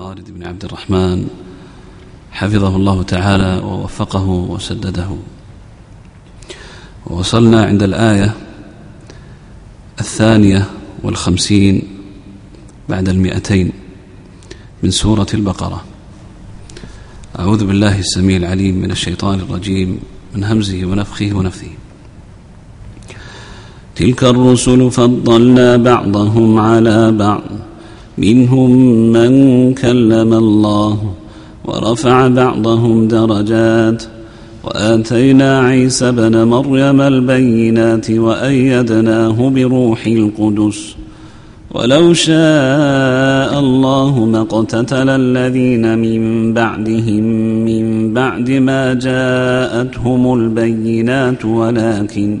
خالد بن عبد الرحمن حفظه الله تعالى ووفقه وسدده. ووصلنا عند الآية الثانية والخمسين بعد المئتين من سورة البقرة. أعوذ بالله السميع العليم من الشيطان الرجيم من همزه ونفخه ونفثه. تلك الرسل فضلنا بعضهم على بعض. منهم من كلم الله ورفع بعضهم درجات وآتينا عيسى بن مريم البينات وأيدناه بروح القدس ولو شاء الله ما اقتتل الذين من بعدهم من بعد ما جاءتهم البينات ولكن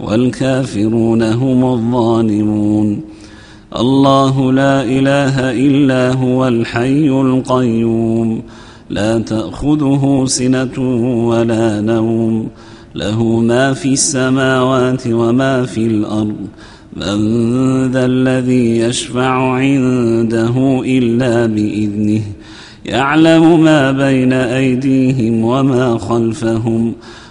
والكافرون هم الظالمون. الله لا إله إلا هو الحي القيوم. لا تأخذه سنة ولا نوم. له ما في السماوات وما في الأرض. من ذا الذي يشفع عنده إلا بإذنه. يعلم ما بين أيديهم وما خلفهم.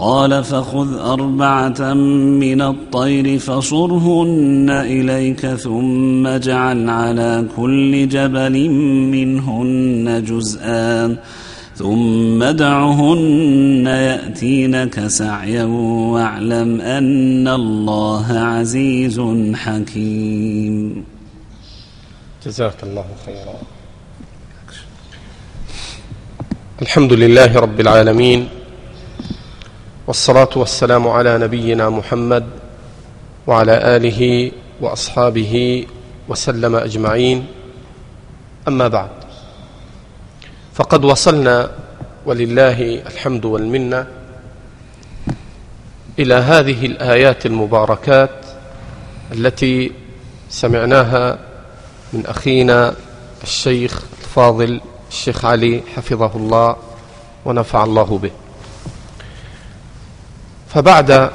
قال فخذ أربعة من الطير فصرهن إليك ثم اجعل على كل جبل منهن جزءا ثم دعهن يأتينك سعيا واعلم أن الله عزيز حكيم. جزاك الله خيرا. الحمد لله رب العالمين. والصلاة والسلام على نبينا محمد وعلى آله وأصحابه وسلم أجمعين. أما بعد فقد وصلنا ولله الحمد والمنة إلى هذه الآيات المباركات التي سمعناها من أخينا الشيخ الفاضل الشيخ علي حفظه الله ونفع الله به. فبعد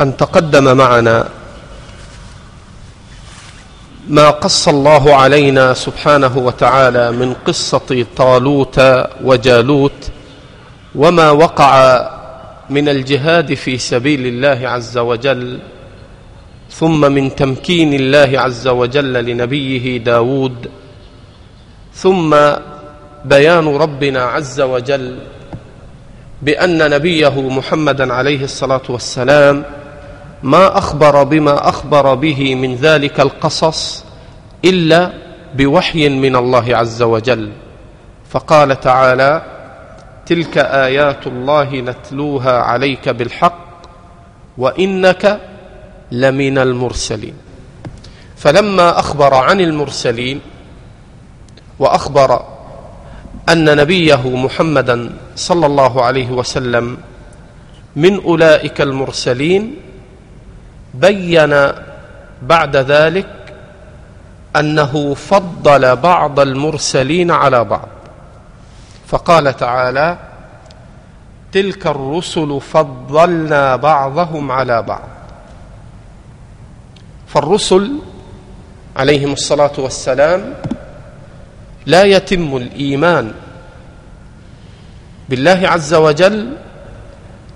أن تقدم معنا ما قص الله علينا سبحانه وتعالى من قصة طالوت وجالوت وما وقع من الجهاد في سبيل الله عز وجل ثم من تمكين الله عز وجل لنبيه داود ثم بيان ربنا عز وجل بأن نبيه محمدا عليه الصلاة والسلام ما أخبر بما أخبر به من ذلك القصص إلا بوحي من الله عز وجل. فقال تعالى تلك آيات الله نتلوها عليك بالحق وإنك لمن المرسلين. فلما أخبر عن المرسلين وأخبر أن نبيه محمدا صلى الله عليه وسلم من أولئك المرسلين بين بعد ذلك أنه فضل بعض المرسلين على بعض. فقال تعالى تلك الرسل فضلنا بعضهم على بعض. فالرسل عليهم الصلاة والسلام لا يتم الإيمان بالله عز وجل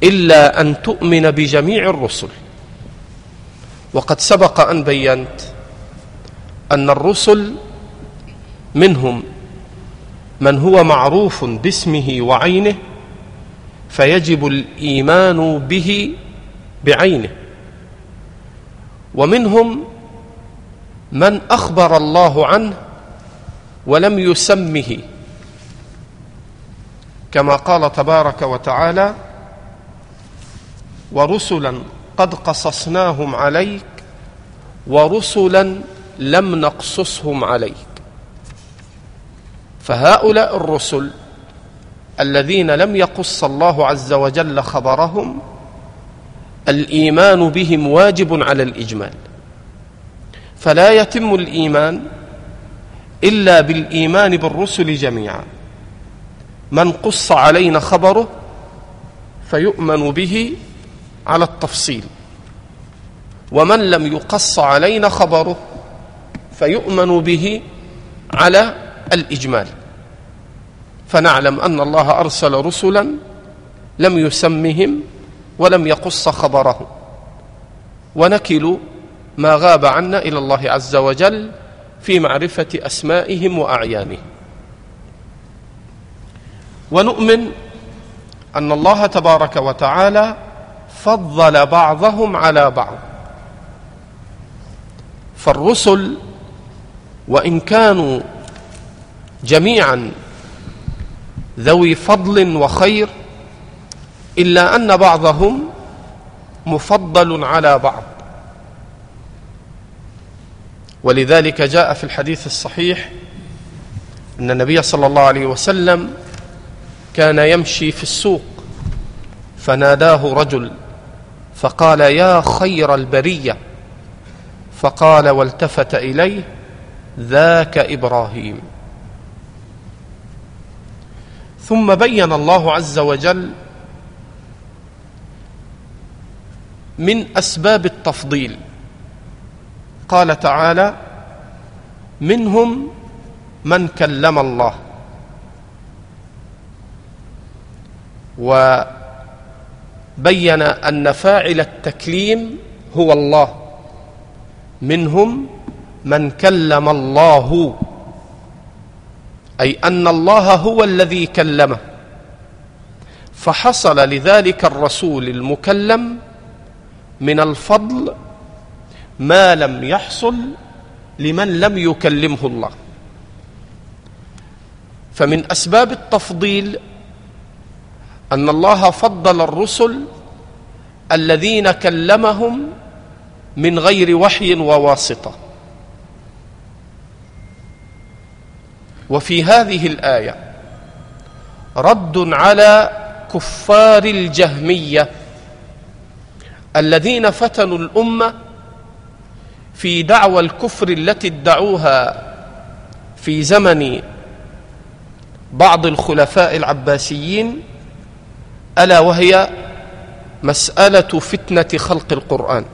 إلا أن تؤمن بجميع الرسل. وقد سبق أن بينت أن الرسل منهم من هو معروف باسمه وعينه فيجب الإيمان به بعينه. ومنهم من أخبر الله عنه ولم يسمه. كما قال تبارك وتعالى ورسلا قد قصصناهم عليك ورسلا لم نقصصهم عليك. فهؤلاء الرسل الذين لم يقص الله عز وجل خبرهم الإيمان بهم واجب على الإجمال. فلا يتم الإيمان إلا بالإيمان بالرسل جميعا. من قص علينا خبره فيؤمن به على التفصيل. ومن لم يقص علينا خبره فيؤمن به على الإجمال. فنعلم أن الله أرسل رسلا لم يسمهم ولم يقص خبرهم ونكل ما غاب عنا إلى الله عز وجل في معرفة أسمائهم وأعيانهم. ونؤمن أن الله تبارك وتعالى فضل بعضهم على بعض. فالرسل وإن كانوا جميعا ذوي فضل وخير إلا أن بعضهم مفضل على بعض. ولذلك جاء في الحديث الصحيح أن النبي صلى الله عليه وسلم كان يمشي في السوق فناداه رجل فقال يا خير البرية فقال والتفت إليه ذاك إبراهيم. ثم بين الله عز وجل من أسباب التفضيل. قال تعالى منهم من كلم الله. وبين أن فاعل التكليم هو الله. منهم من كلم الله. أي أن الله هو الذي كلمه. فحصل لذلك الرسول المكلم من الفضل ما لم يحصل لمن لم يكلمه الله. فمن أسباب التفضيل أن الله فضل الرسل الذين كلمهم من غير وحي وواسطة. وفي هذه الآية رد على كفار الجهمية الذين فتنوا الأمة في دعوى الكفر التي ادعوها في زمن بعض الخلفاء العباسيين ألا وهي مسألة فتنة خلق القرآن.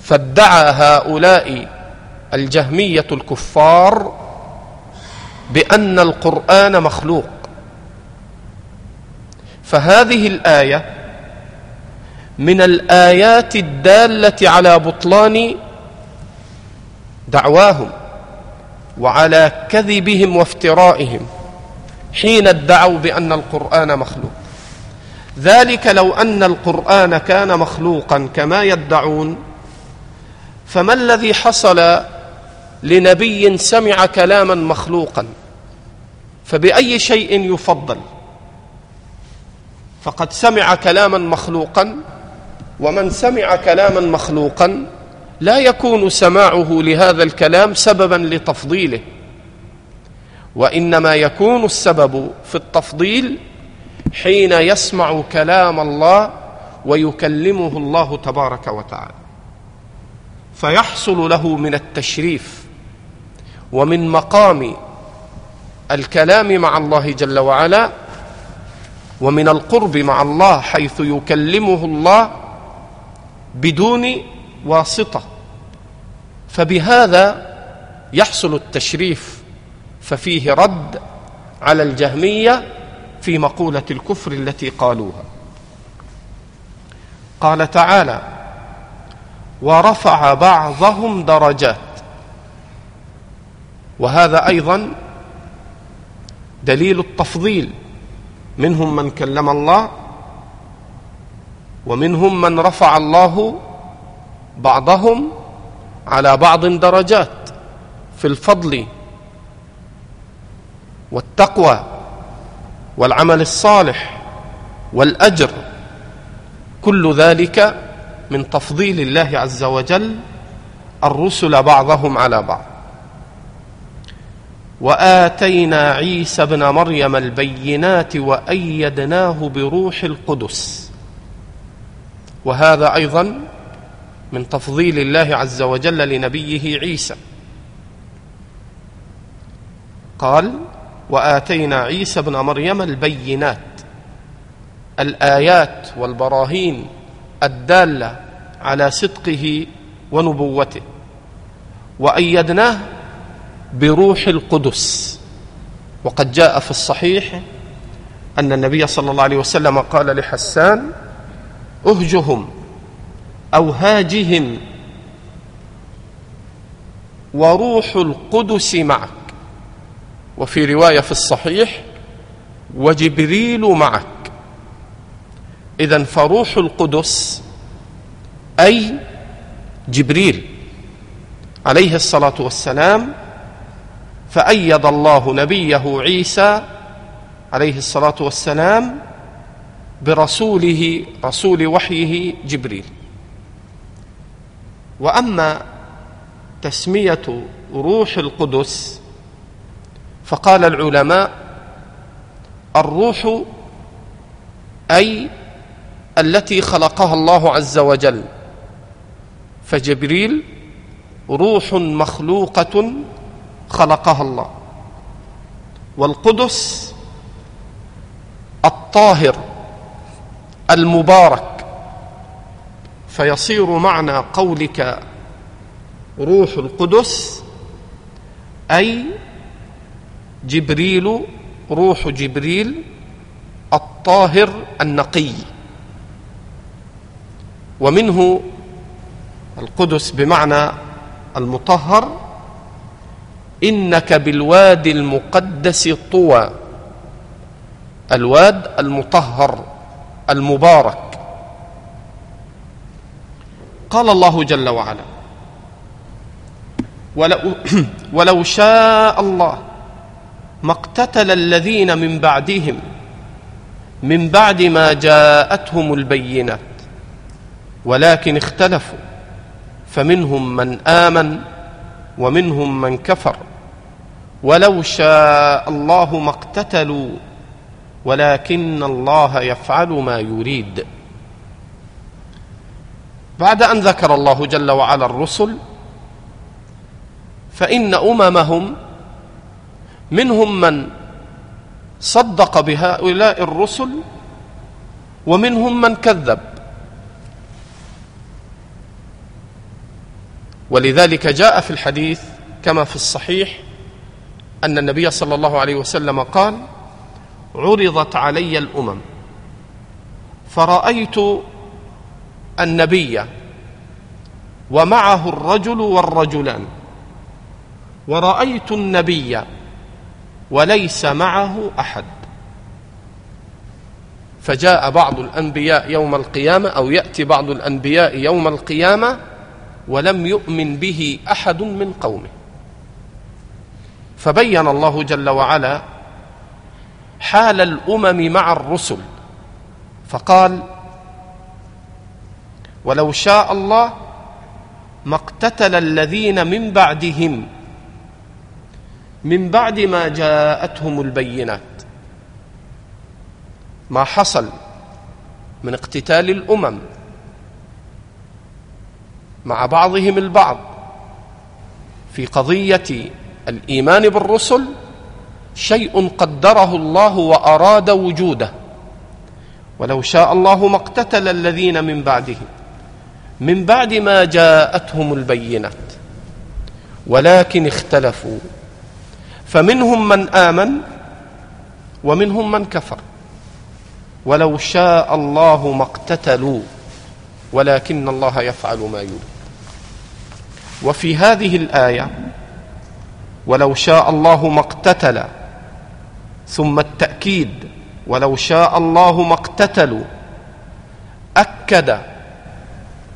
فادعى هؤلاء الجهمية الكفار بأن القرآن مخلوق. فهذه الآية من الآيات الدالة على بطلان دعواهم وعلى كذبهم وافترائهم حين ادعوا بأن القرآن مخلوق. ذلك لو أن القرآن كان مخلوقا كما يدعون فما الذي حصل لنبي سمع كلاما مخلوقا؟ فبأي شيء يفضل؟ فقد سمع كلاما مخلوقا ومن سمع كلاما مخلوقا لا يكون سماعه لهذا الكلام سببا لتفضيله. وإنما يكون السبب في التفضيل حين يسمع كلام الله ويكلمه الله تبارك وتعالى. فيحصل له من التشريف ومن مقام الكلام مع الله جل وعلا ومن القرب مع الله حيث يكلمه الله بدون واسطة. فبهذا يحصل التشريف ففيه رد على الجهمية في مقولة الكفر التي قالوها. قال تعالى ورفع بعضهم درجات. وهذا أيضا دليل التفضيل منهم من كلم الله ومنهم من رفع الله بعضهم على بعض درجات في الفضل والتقوى والعمل الصالح والأجر. كل ذلك من تفضيل الله عز وجل الرسل بعضهم على بعض. وآتينا عيسى ابن مريم البينات وأيدناه بروح القدس. وهذا أيضا من تفضيل الله عز وجل لنبيه عيسى. قال وآتينا عيسى ابن مريم البينات الآيات والبراهين الدالة على صدقه ونبوته وأيدناه بروح القدس. وقد جاء في الصحيح أن النبي صلى الله عليه وسلم قال لحسان أهجهم أو هاجهم وروح القدس معك. وفي رواية في الصحيح وجبريل معك. اذا فروح القدس أي جبريل عليه الصلاة والسلام فأيد الله نبيه عيسى عليه الصلاة والسلام برسوله رسول وحيه جبريل. وأما تسمية روح القدس فقال العلماء الروح أي التي خلقها الله عز وجل. فجبريل روح مخلوقة خلقها الله. والقدس الطاهر. المبارك. فيصير معنى قولك روح القدس أي جبريل روح جبريل الطاهر النقي. ومنه القدس بمعنى المطهر إنك بالوادي المقدس طوى. الواد المطهر. المبارك. قال الله جل وعلا ولو, ولو شاء الله ما اقتتل الذين من بعدهم من بعد ما جاءتهم البينات ولكن اختلفوا فمنهم من آمن ومنهم من كفر. ولو شاء الله ما اقتتلوا ولكن الله يفعل ما يريد. بعد أن ذكر الله جل وعلا الرسل فإن أممهم منهم من صدق بهؤلاء الرسل ومنهم من كذب. ولذلك جاء في الحديث كما في الصحيح أن النبي صلى الله عليه وسلم قال عرضت علي الأمم. فرأيت النبي ومعه الرجل والرجلان. ورأيت النبي وليس معه أحد. فجاء بعض الأنبياء يوم القيامة أو يأتي بعض الأنبياء يوم القيامة ولم يؤمن به أحد من قومه. فبين الله جل وعلا حال الأمم مع الرسل. فقال ولو شاء الله ما اقتتل الذين من بعدهم من بعد ما جاءتهم البينات. ما حصل من اقتتال الأمم مع بعضهم البعض في قضية الإيمان بالرسل شيء قدره الله وأراد وجوده. ولو شاء الله ما اقتتل الذين من بعدهم من بعد ما جاءتهم البينات. ولكن اختلفوا. فمنهم من آمن ومنهم من كفر. ولو شاء الله ما اقتتلوا. ولكن الله يفعل ما يريد. وفي هذه الآية ولو شاء الله ما اقتتل ثم التأكيد ولو شاء الله ما اقتتلوا. أكد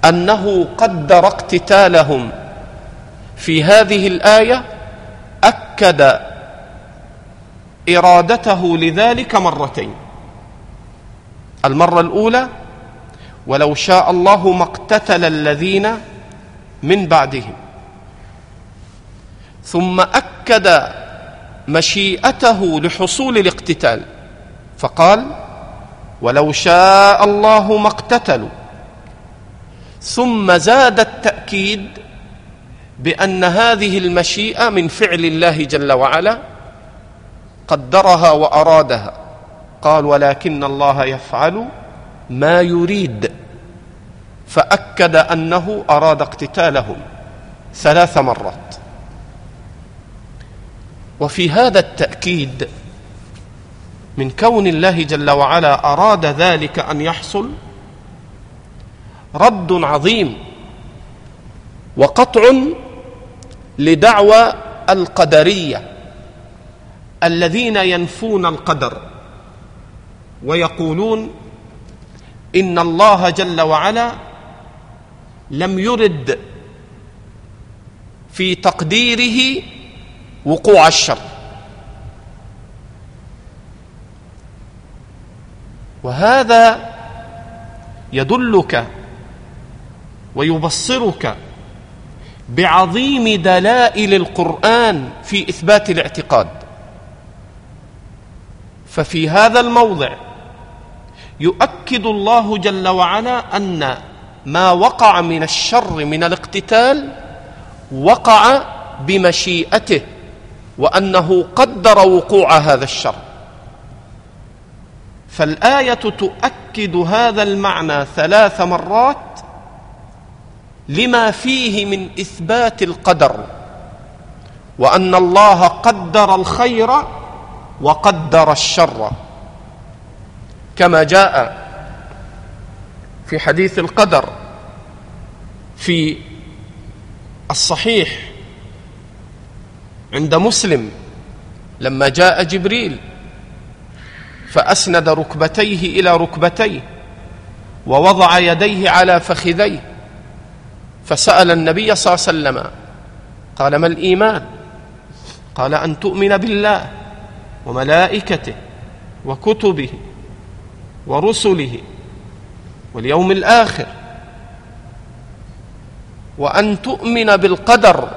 أنه قدر اقتتالهم. في هذه الآية أكد إرادته لذلك مرتين. المرة الأولى ولو شاء الله ما اقتتل الذين من بعدهم. ثم أكد مشيئته لحصول الاقتتال. فقال ولو شاء الله ما اقتتلوا. ثم زاد التأكيد بأن هذه المشيئة من فعل الله جل وعلا قدرها وأرادها. قال ولكن الله يفعل ما يريد. فأكد أنه أراد اقتتالهم ثلاث مرات. وفي هذا التأكيد من كون الله جل وعلا أراد ذلك أن يحصل رد عظيم وقطع لدعوى القدرية الذين ينفون القدر ويقولون إن الله جل وعلا لم يرد في تقديره وقوع الشر. وهذا يدلك ويبصرك بعظيم دلائل القرآن في إثبات الاعتقاد. ففي هذا الموضع يؤكد الله جل وعلا أن ما وقع من الشر من الاقتتال وقع بمشيئته. وأنه قدر وقوع هذا الشر. فالآية تؤكد هذا المعنى ثلاث مرات لما فيه من إثبات القدر وأن الله قدر الخير وقدر الشر. كما جاء في حديث القدر في الصحيح عند مسلم لما جاء جبريل فأسند ركبتيه إلى ركبتيه ووضع يديه على فخذيه فسأل النبي صلى الله عليه وسلم قال ما الإيمان؟ قال أن تؤمن بالله وملائكته وكتبه ورسله واليوم الآخر وأن تؤمن بالقدر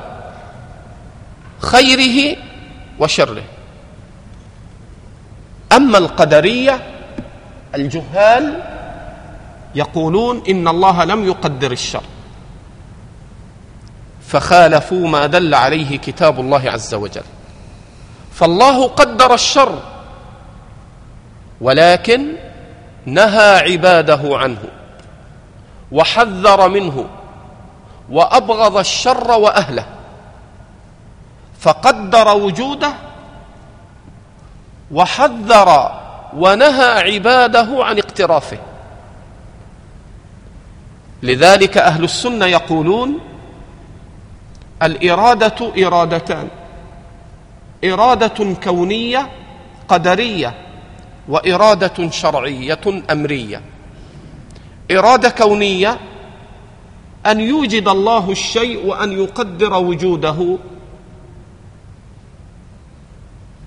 خيره وشره. أما القدرية الجهال يقولون إن الله لم يقدر الشر. فخالفوا ما دل عليه كتاب الله عز وجل. فالله قدر الشر ولكن نهى عباده عنه وحذر منه وأبغض الشر وأهله. فقدر وجوده وحذر ونهى عباده عن اقترافه. لذلك أهل السنة يقولون الإرادة إرادتان. إرادة كونية قدرية وإرادة شرعية أمرية. إرادة كونية أن يوجد الله الشيء وأن يقدر وجوده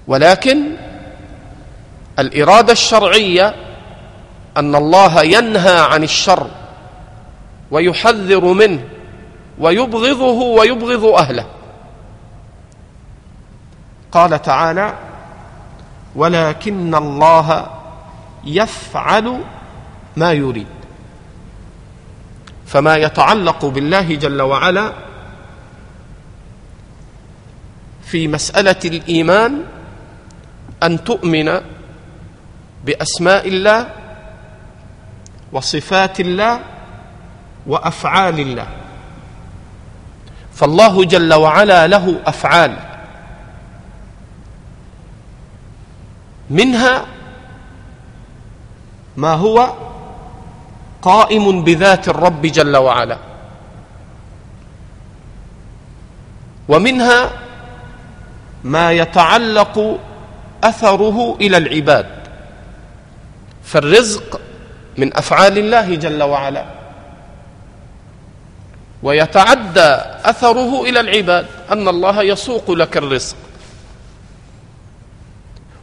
ولكن الإرادة الشرعية أن الله ينهى عن الشر ويحذر منه ويبغضه ويبغض أهله. قال تعالى ولكن الله يفعل ما يريد. فما يتعلق بالله جل وعلا في مسألة الإيمان أن تؤمن بأسماء الله وصفات الله وأفعال الله. فالله جل وعلا له أفعال. منها ما هو قائم بذات الرب جل وعلا. ومنها ما يتعلق أثره إلى العباد. فالرزق من أفعال الله جل وعلا. ويتعدى أثره إلى العباد أن الله يسوق لك الرزق.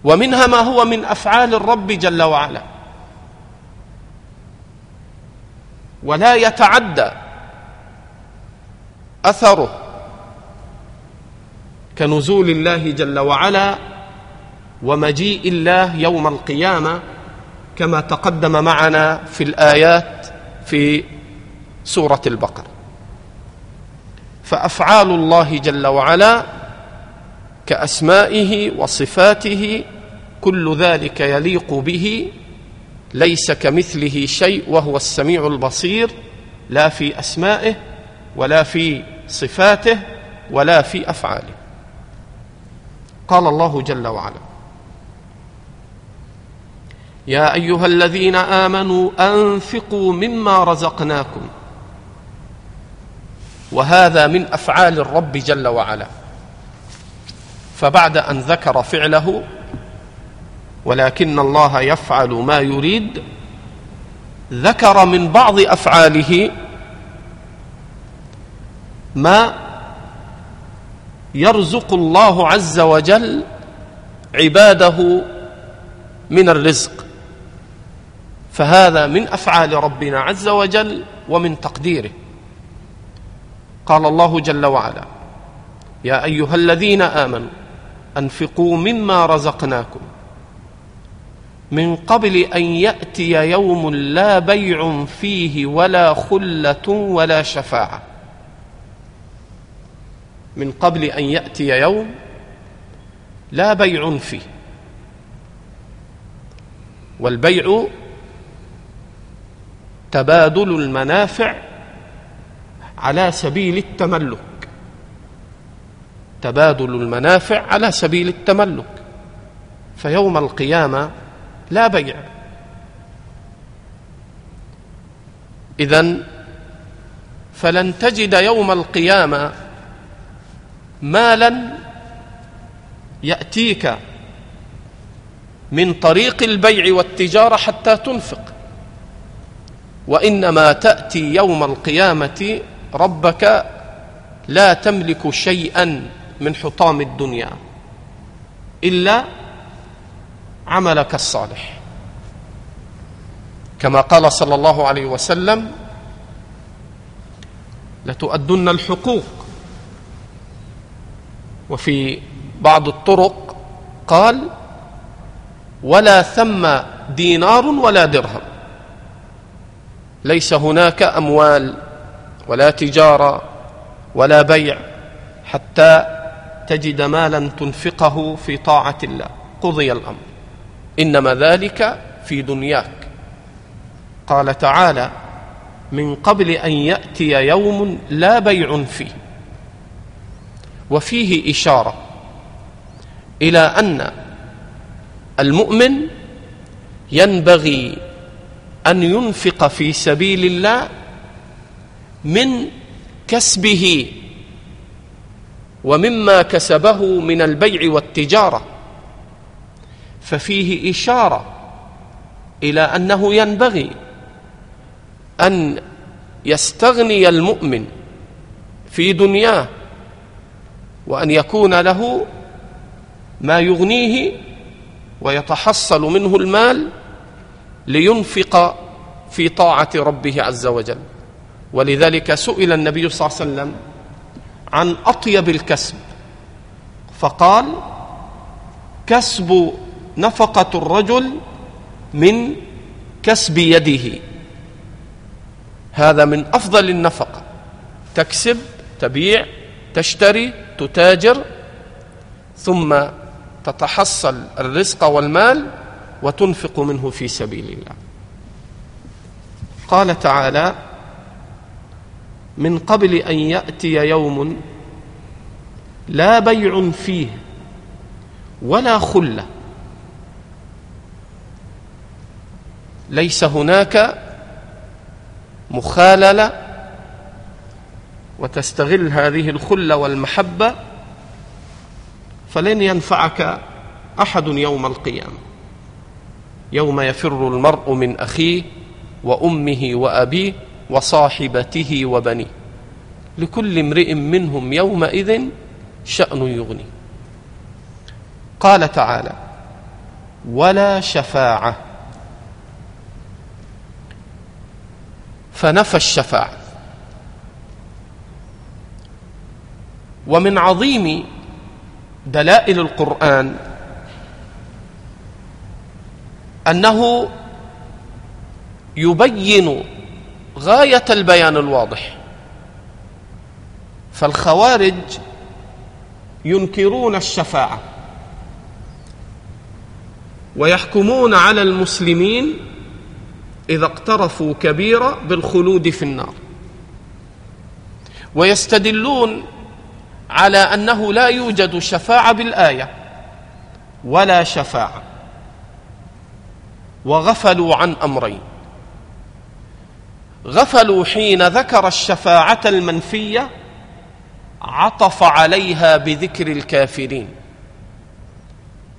ومنها ما هو من أفعال الرب جل وعلا. ولا يتعدى أثره كنزول الله جل وعلا ومجيء الله يوم القيامة كما تقدم معنا في الآيات في سورة البقرة. فأفعال الله جل وعلا كأسمائه وصفاته كل ذلك يليق به ليس كمثله شيء وهو السميع البصير لا في أسمائه ولا في صفاته ولا في أفعاله. قال الله جل وعلا يا أيها الذين آمنوا أنفقوا مما رزقناكم. وهذا من أفعال الرب جل وعلا. فبعد أن ذكر فعله ولكن الله يفعل ما يريد ذكر من بعض أفعاله ما يرزق الله عز وجل عباده من الرزق. فهذا من أفعال ربنا عز وجل ومن تقديره. قال الله جل وعلا يا أيها الذين آمنوا أنفقوا مما رزقناكم. من قبل أن يأتي يوم لا بيع فيه ولا خلة ولا شفاعة. من قبل أن يأتي يوم لا بيع فيه. والبيع تبادل المنافع على سبيل التملك. تبادل المنافع على سبيل التملك. فيوم القيامة لا بيع. اذا فلن تجد يوم القيامة مالا يأتيك من طريق البيع والتجارة حتى تنفق. وإنما تأتي يوم القيامة ربك لا تملك شيئا من حطام الدنيا إلا عملك الصالح. كما قال صلى الله عليه وسلم لتؤدن الحقوق. وفي بعض الطرق قال ولا ثم دينار ولا درهم. ليس هناك أموال ولا تجارة ولا بيع حتى تجد مالا تنفقه في طاعة الله. قضي الأمر. إنما ذلك في دنياك. قال تعالى من قبل أن يأتي يوم لا بيع فيه. وفيه إشارة إلى أن المؤمن ينبغي أن ينفق في سبيل الله من كسبه ومما كسبه من البيع والتجارة. ففيه إشارة إلى أنه ينبغي أن يستغني المؤمن في دنياه وأن يكون له ما يغنيه ويتحصل منه المال لينفق في طاعة ربه عز وجل. ولذلك سئل النبي صلى الله عليه وسلم عن أطيب الكسب. فقال كسب نفقة الرجل من كسب يده. هذا من أفضل النفقة. تكسب تبيع تشتري تتاجر ثم تتحصل الرزق والمال وتنفق منه في سبيل الله. قال تعالى من قبل أن يأتي يوم لا بيع فيه ولا خلة. ليس هناك مخاللة وتستغل هذه الخلة والمحبة فلن ينفعك أحد يوم القيامة. يوم يفر المرء من أخيه وأمه وأبيه وصاحبته وبنيه. لكل امرئ منهم يومئذ شأن يغني. قال تعالى ولا شفاعة. فنفى الشفاعة. ومن عظيم دلائل القرآن أنه يبين غاية البيان الواضح. فالخوارج ينكرون الشفاعة ويحكمون على المسلمين إذا اقترفوا كبيرة بالخلود في النار. ويستدلون على أنه لا يوجد شفاعة بالآية ولا شفاعة. وغفلوا عن أمرين. غفلوا حين ذكر الشفاعة المنفية عطف عليها بذكر الكافرين.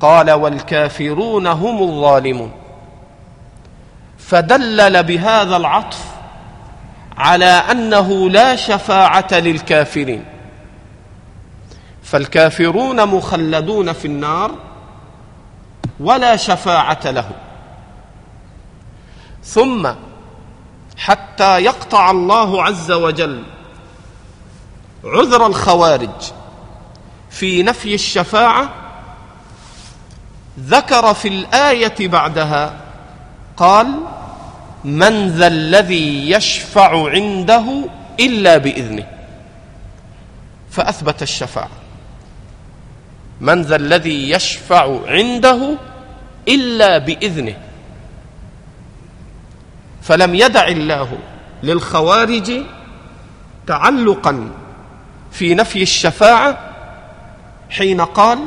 قال والكافرون هم الظالمون. فدلل بهذا العطف على أنه لا شفاعة للكافرين. فالكافرون مخلدون في النار ولا شفاعة لهم. ثم حتى يقطع الله عز وجل عذر الخوارج في نفي الشفاعة ذكر في الآية بعدها قال من ذا الذي يشفع عنده إلا بإذنه فأثبت الشفاعة. من ذا الذي يشفع عنده إلا بإذنه فلم يدع الله للخوارج تعلقا في نفي الشفاعة حين قال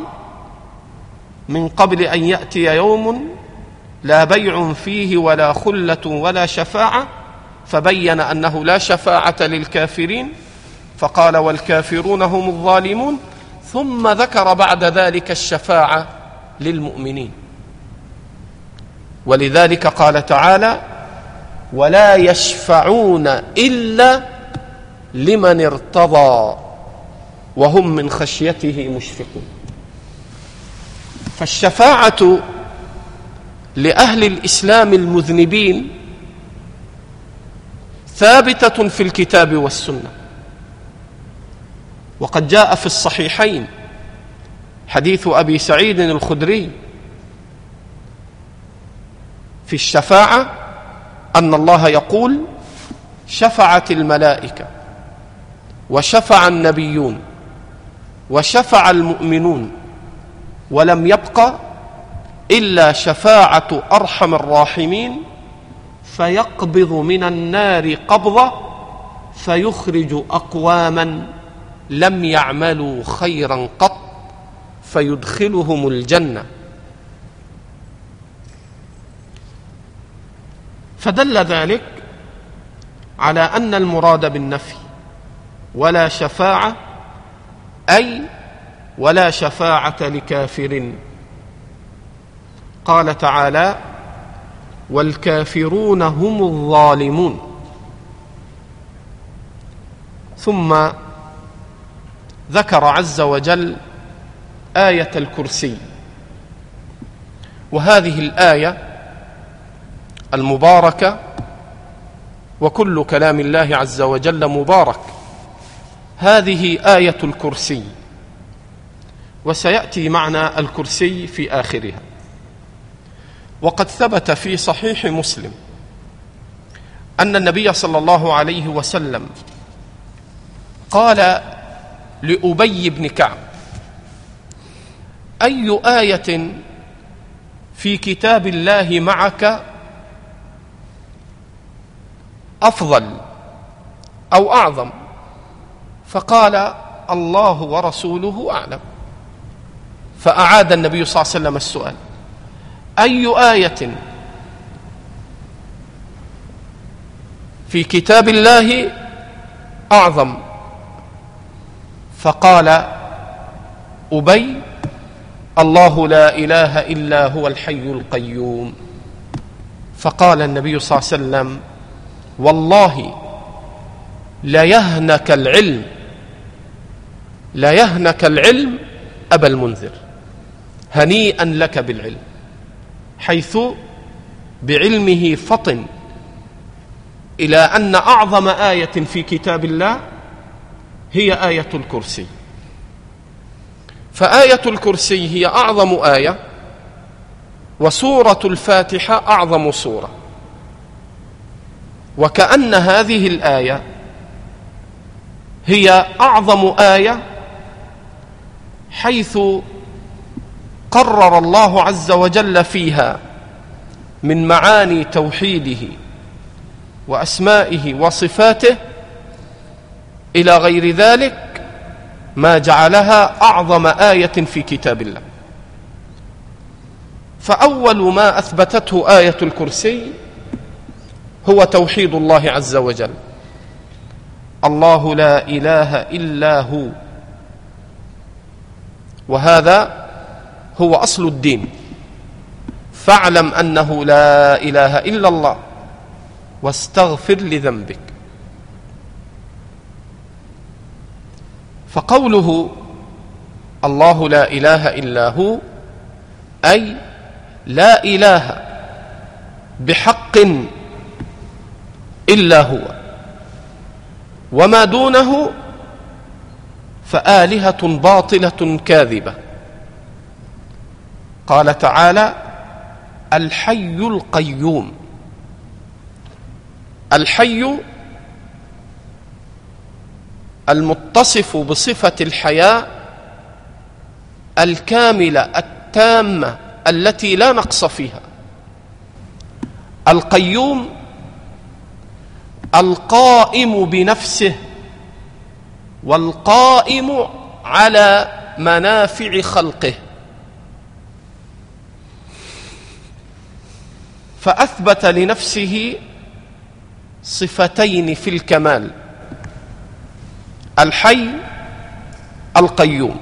من قبل أن يأتي يوم لا بيع فيه ولا خلة ولا شفاعة فبين أنه لا شفاعة للكافرين فقال والكافرون هم الظالمون ثم ذكر بعد ذلك الشفاعة للمؤمنين. ولذلك قال تعالى ولا يشفعون إلا لمن ارتضى وهم من خشيته مشفقون. فالشفاعة لأهل الإسلام المذنبين ثابتة في الكتاب والسنة. وقد جاء في الصحيحين حديث أبي سعيد الخدري في الشفاعة أن الله يقول شفعت الملائكة وشفع النبيون وشفع المؤمنون ولم يبق إلا شفاعة أرحم الراحمين فيقبض من النار قبضة فيخرج أقواما لم يعملوا خيرا قط فيدخلهم الجنة. فدل ذلك على أن المراد بالنفي ولا شفاعة أي ولا شفاعة لكافر. قال تعالى والكافرون هم الظالمون. ثم ذكر عز وجل آية الكرسي وهذه الآية المباركة وكل كلام الله عز وجل مبارك. هذه آية الكرسي وسيأتي معنى الكرسي في آخرها. وقد ثبت في صحيح مسلم أن النبي صلى الله عليه وسلم قال لأبي بن كعب أي آية في كتاب الله معك أفضل أو أعظم. فقال الله ورسوله أعلم. فأعاد النبي صلى الله عليه وسلم السؤال. أي آية في كتاب الله أعظم؟ فقال أبي الله لا إله إلا هو الحي القيوم. فقال النبي صلى الله عليه وسلم والله ليهنك العلم ليهنك العلم أبا المنذر هنيئا لك بالعلم حيث بعلمه فطن إلى أن أعظم آية في كتاب الله هي آية الكرسي. فآية الكرسي هي أعظم آية وسورة الفاتحة أعظم سورة. وكأن هذه الآية هي أعظم آية حيث قرر الله عز وجل فيها من معاني توحيده وأسمائه وصفاته إلى غير ذلك ما جعلها أعظم آية في كتاب الله. فأول ما أثبتته آية الكرسي هو توحيد الله عز وجل. الله لا إله إلا هو. وهذا هو أصل الدين. فاعلم أنه لا إله إلا الله واستغفر لذنبك. فقوله الله لا إله إلا هو أي لا إله بحق إلا هو. وما دونه فآلهة باطلة كاذبة. قال تعالى الحي القيوم. الحي المتصف بصفة الحياة الكاملة التامة التي لا نقص فيها. القيوم القائم بنفسه والقائم على منافع خلقه. فأثبت لنفسه صفتين في الكمال الحي القيوم.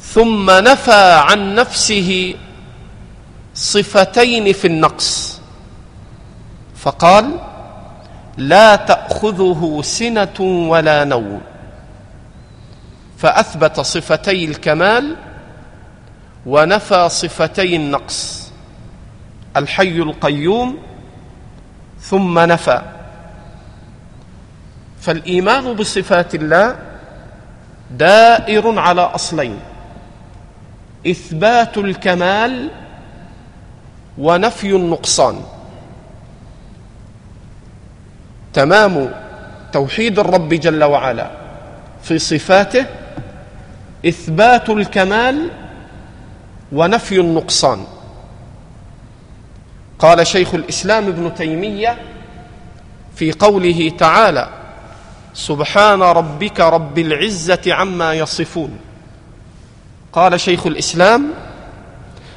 ثم نفى عن نفسه صفتين في النقص. فقال لا تأخذه سنة ولا نوم. فأثبت صفتي الكمال ونفى صفتي النقص. الحي القيوم ثم نفى. فالإيمان بصفات الله دائر على أصلين إثبات الكمال ونفي النقصان. تمام توحيد الرب جل وعلا في صفاته إثبات الكمال ونفي النقصان. قال شيخ الإسلام ابن تيمية في قوله تعالى سبحان ربك رب العزة عما يصفون. قال شيخ الإسلام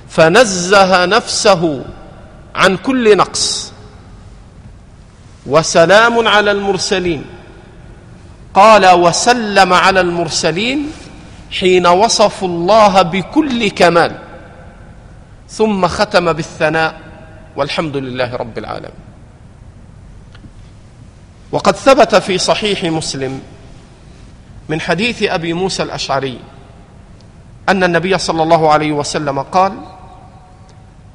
فنزه نفسه عن كل نقص. وسلام على المرسلين. قال وسلم على المرسلين حين وصفوا الله بكل كمال. ثم ختم بالثناء والحمد لله رب العالمين. وقد ثبت في صحيح مسلم من حديث أبي موسى الأشعري أن النبي صلى الله عليه وسلم قال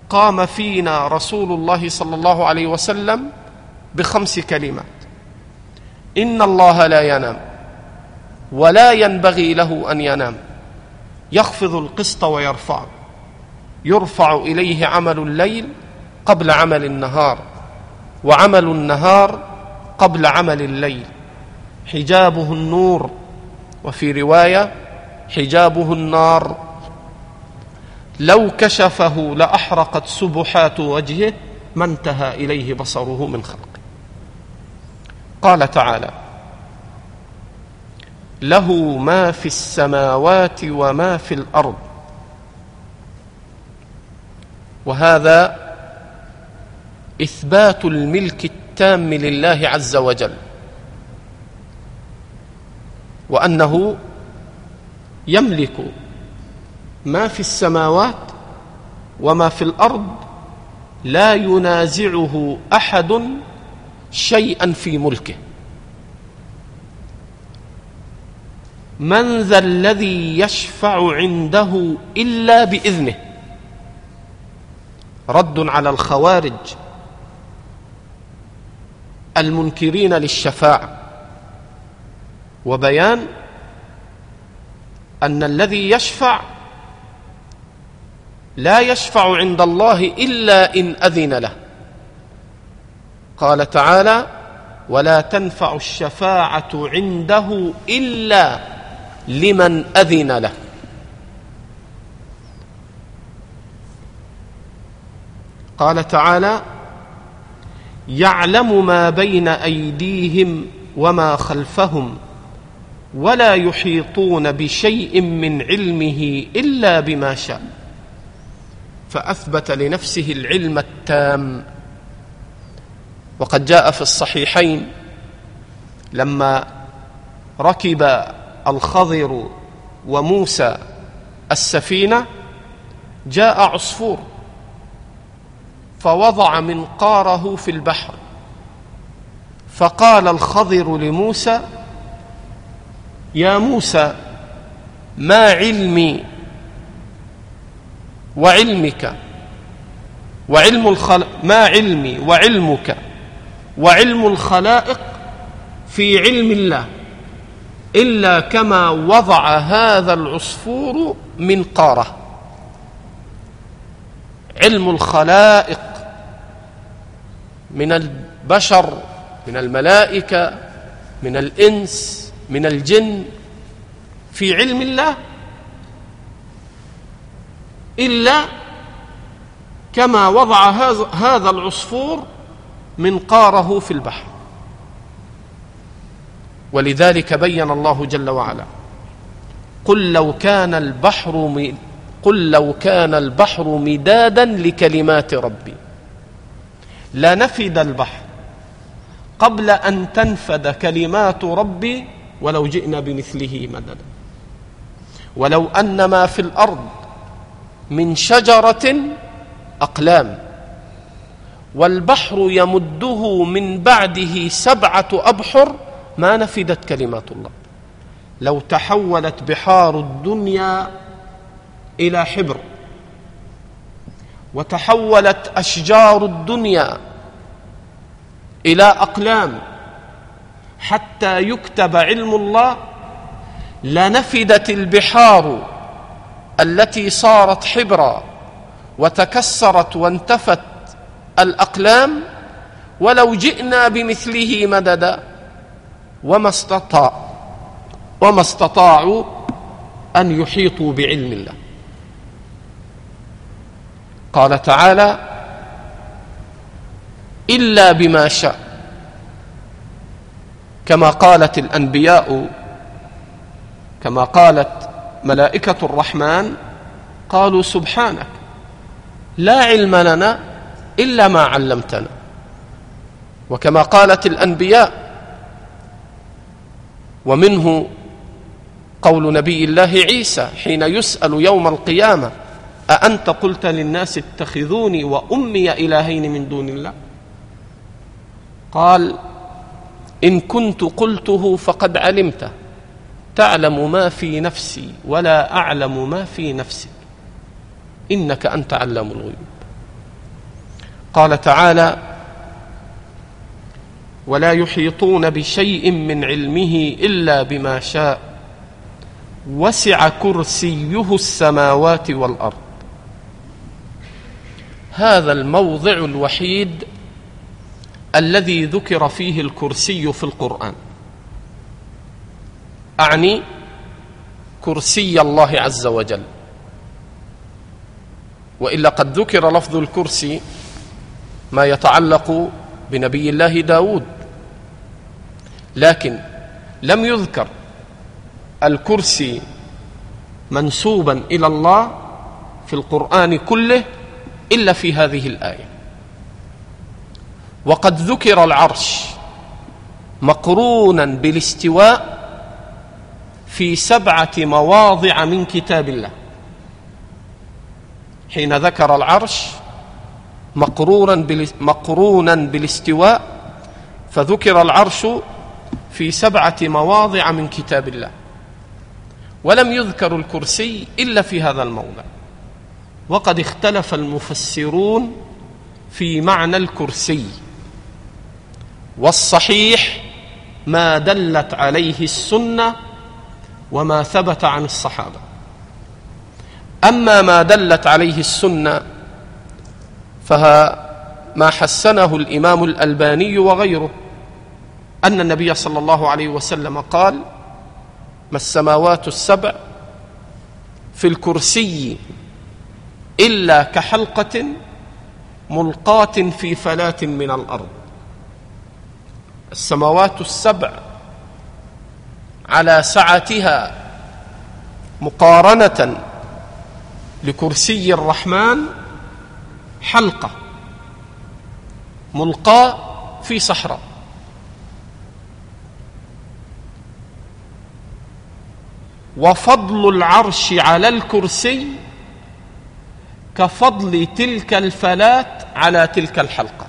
قام فينا رسول الله صلى الله عليه وسلم بخمس كلمات. إن الله لا ينام ولا ينبغي له أن ينام. يخفض القسط ويرفعه يرفع إليه عمل الليل قبل عمل النهار وعمل النهار قبل عمل الليل. حجابه النور وفي رواية حجابه النار. لو كشفه لأحرقت سبحات وجهه ما انتهى إليه بصره من خلقه. قال تعالى له ما في السماوات وما في الأرض. وهذا إثبات الملك التام لله عز وجل وأنه يملك ما في السماوات وما في الأرض لا ينازعه أحد شيئا في ملكه. من ذا الذي يشفع عنده إلا بإذنه. رد على الخوارج. المنكرين للشفاعة. وبيان أن الذي يشفع لا يشفع عند الله إلا إن أذن له. قال تعالى ولا تنفع الشفاعة عنده إلا لمن أذن له. قال تعالى يعلم ما بين أيديهم وما خلفهم ولا يحيطون بشيء من علمه إلا بما شاء. فأثبت لنفسه العلم التام. وقد جاء في الصحيحين لما ركب الخضر وموسى السفينة جاء عصفور فوضع منقاره في البحر. فقال الخضر لموسى يا موسى ما علمي وعلمك وعلم الخل... ما علمي وعلمك وعلم الخلائق في علم الله إلا كما وضع هذا العصفور منقاره علم الخلائق من البشر من الملائكة من الإنس من الجن في علم الله إلا كما وضع هذا العصفور منقاره في البحر. ولذلك بين الله جل وعلا قل لو كان البحر قل لو كان البحر مدادا لكلمات ربي لنفد البحر قبل أن تنفد كلمات ربي ولو جئنا بمثله مددا. ولو أن ما في الأرض من شجرة أقلام والبحر يمده من بعده سبعة أبحر ما نفدت كلمات الله. لو تحولت بحار الدنيا إلى حبر وتحولت أشجار الدنيا إلى أقلام حتى يكتب علم الله لنفدت البحار التي صارت حبرا وتكسرت وانتفت الأقلام ولو جئنا بمثله مددا وما استطاع وما استطاعوا أن يحيطوا بعلم الله. قال تعالى إلا بما شاء. كما قالت الأنبياء كما قالت ملائكة الرحمن قالوا سبحانك لا علم لنا إلا ما علمتنا. وكما قالت الأنبياء ومنه قول نبي الله عيسى حين يسأل يوم القيامة أأنت قلت للناس اتخذوني وأمي إلهين من دون الله؟ قال إن كنت قلته فقد علمته تعلم ما في نفسي ولا أعلم ما في نفسك. إنك أنت علام الغيوب. قال تعالى ولا يحيطون بشيء من علمه إلا بما شاء وسع كرسيه السماوات والأرض. هذا الموضع الوحيد الذي ذكر فيه الكرسي في القرآن. أعني كرسي الله عز وجل. وإلا قد ذكر لفظ الكرسي ما يتعلق بنبي الله داود. لكن لم يذكر الكرسي منسوبا إلى الله في القرآن كله إلا في هذه الآية. وقد ذكر العرش مقرونا بالاستواء في سبعة مواضع من كتاب الله. حين ذكر العرش مقرونا مقرونا بالاستواء فذكر العرش في سبعة مواضع من كتاب الله. ولم يذكر الكرسي إلا في هذا الموضع. وقد اختلف المفسرون في معنى الكرسي. والصحيح ما دلت عليه السنة وما ثبت عن الصحابة. أما ما دلت عليه السنة فها ما حسنه الإمام الألباني وغيره. أن النبي صلى الله عليه وسلم قال ما السماوات السبع في الكرسي إلا كحلقة ملقاة في فلاة من الأرض. السماوات السبع على سعتها مقارنة لكرسي الرحمن حلقة ملقاة في صحراء. وفضل العرش على الكرسي كفضل تلك الفلاه على تلك الحلقة.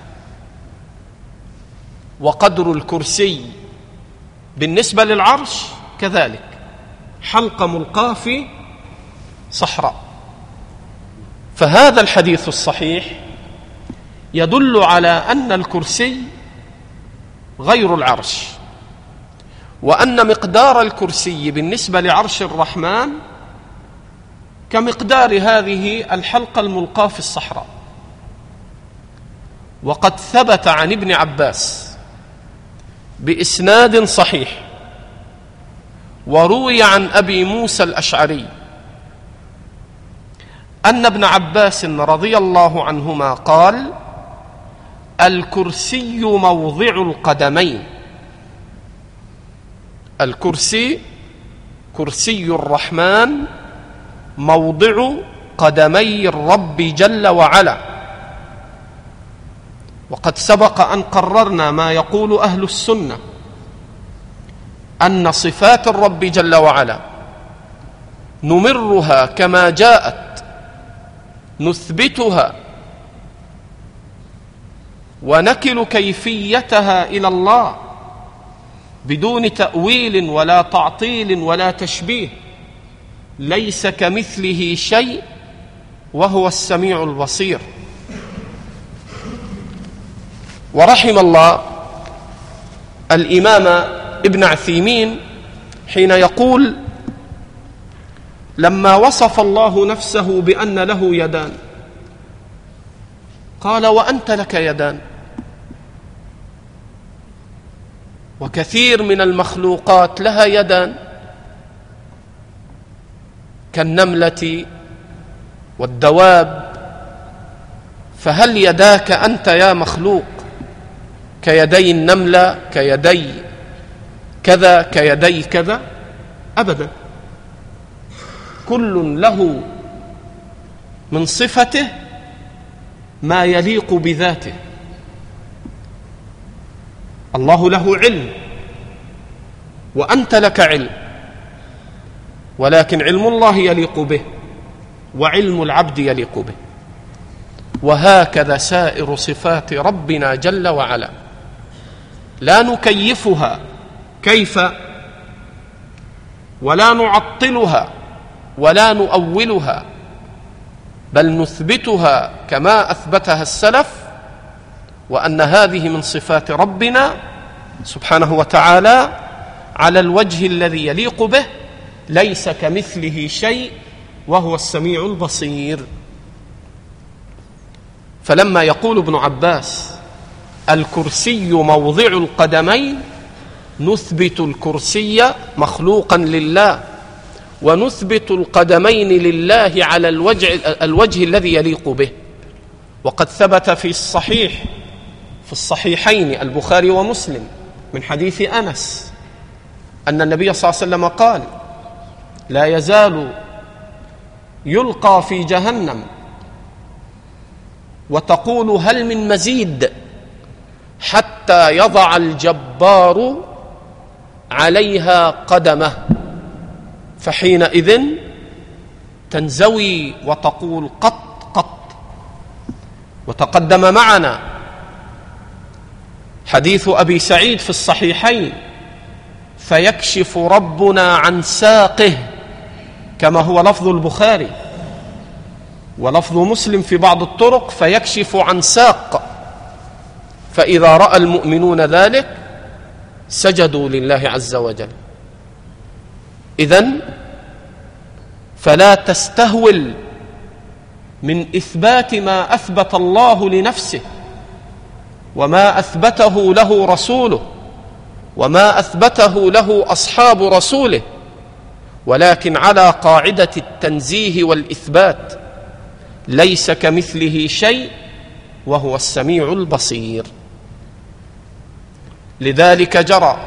وقدر الكرسي بالنسبة للعرش كذلك. حلقة ملقاة في صحراء. فهذا الحديث الصحيح يدل على أن الكرسي غير العرش وأن مقدار الكرسي بالنسبة لعرش الرحمن كمقدار هذه الحلقة الملقاة في الصحراء. وقد ثبت عن ابن عباس بإسناد صحيح وروي عن أبي موسى الأشعري أن ابن عباس رضي الله عنهما قال الكرسي موضع القدمين. الكرسي كرسي الرحمن موضع قدمي الرب جل وعلا. وقد سبق أن قررنا ما يقول أهل السنة أن صفات الرب جل وعلا نمرها كما جاءت نثبتها ونكل كيفيتها إلى الله بدون تأويل ولا تعطيل ولا تشبيه ليس كمثله شيء وهو السميع البصير. ورحم الله الإمام ابن عثيمين حين يقول لما وصف الله نفسه بأن له يدان. قال وأنت لك يدان. وكثير من المخلوقات لها يدان. كالنملة والدواب. فهل يداك أنت يا مخلوق؟ كيدي النملة كيدي كذا كيدي كذا؟ ابدا. كل له من صفته ما يليق بذاته. الله له علم وأنت لك علم ولكن علم الله يليق به وعلم العبد يليق به. وهكذا سائر صفات ربنا جل وعلا. لا نكيفها كيف؟ ولا نعطلها ولا نؤولها بل نثبتها كما أثبتها السلف وأن هذه من صفات ربنا سبحانه وتعالى على الوجه الذي يليق به ليس كمثله شيء وهو السميع البصير. فلما يقول ابن عباس الكرسي موضع القدمين نثبت الكرسي مخلوقا لله. ونثبت القدمين لله على الوجه, الوجه الذي يليق به. وقد ثبت في الصحيح في الصحيحين البخاري ومسلم من حديث أنس أن النبي صلى الله عليه وسلم قال لا يزال يلقى في جهنم وتقول هل من مزيد حتى يضع الجبار عليها قدمه. فحينئذ تنزوي وتقول قط قط. وتقدم معنا حديث أبي سعيد في الصحيحين فيكشف ربنا عن ساقه كما هو لفظ البخاري ولفظ مسلم في بعض الطرق فيكشف عن ساق. فإذا رأى المؤمنون ذلك سجدوا لله عز وجل. إذن فلا تستهول من إثبات ما أثبت الله لنفسه وما أثبته له رسوله وما أثبته له أصحاب رسوله ولكن على قاعدة التنزيه والإثبات ليس كمثله شيء وهو السميع البصير. لذلك جرى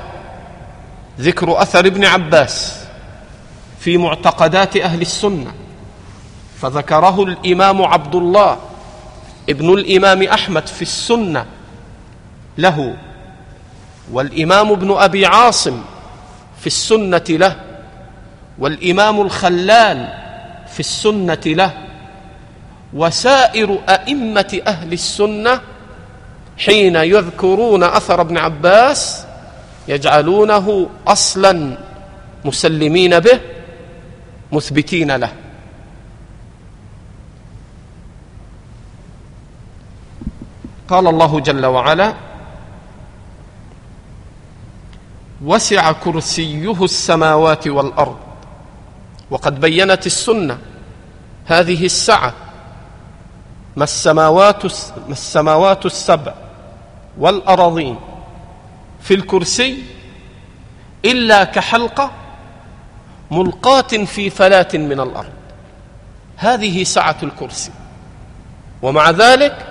ذكر أثر ابن عباس في معتقدات أهل السنة. فذكره الإمام عبد الله ابن الإمام أحمد في السنة له والإمام ابن أبي عاصم في السنة له والإمام الخلال في السنة له وسائر أئمة أهل السنة حين يذكرون أثر ابن عباس يجعلونه أصلا مسلمين به مثبتين له. قال الله جل وعلا وسع كرسيه السماوات والأرض. وقد بينت السنة. هذه السعة ما السماوات ما السماوات السبع والأراضين في الكرسي إلا كحلقة ملقاة في فلاة من الأرض. هذه سعة الكرسي. ومع ذلك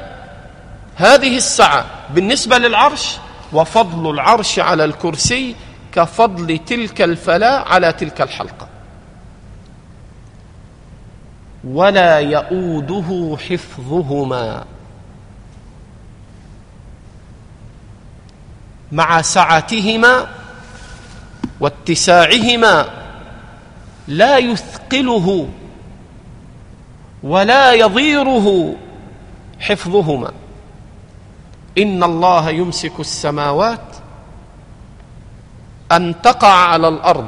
هذه السعة بالنسبة للعرش وفضل العرش على الكرسي كفضل تلك الفلاة على تلك الحلقة. ولا يؤوده حفظهما. مع سعتهما واتساعهما لا يثقله ولا يضيره حفظهما. إن الله يمسك السماوات أن تقع على الأرض.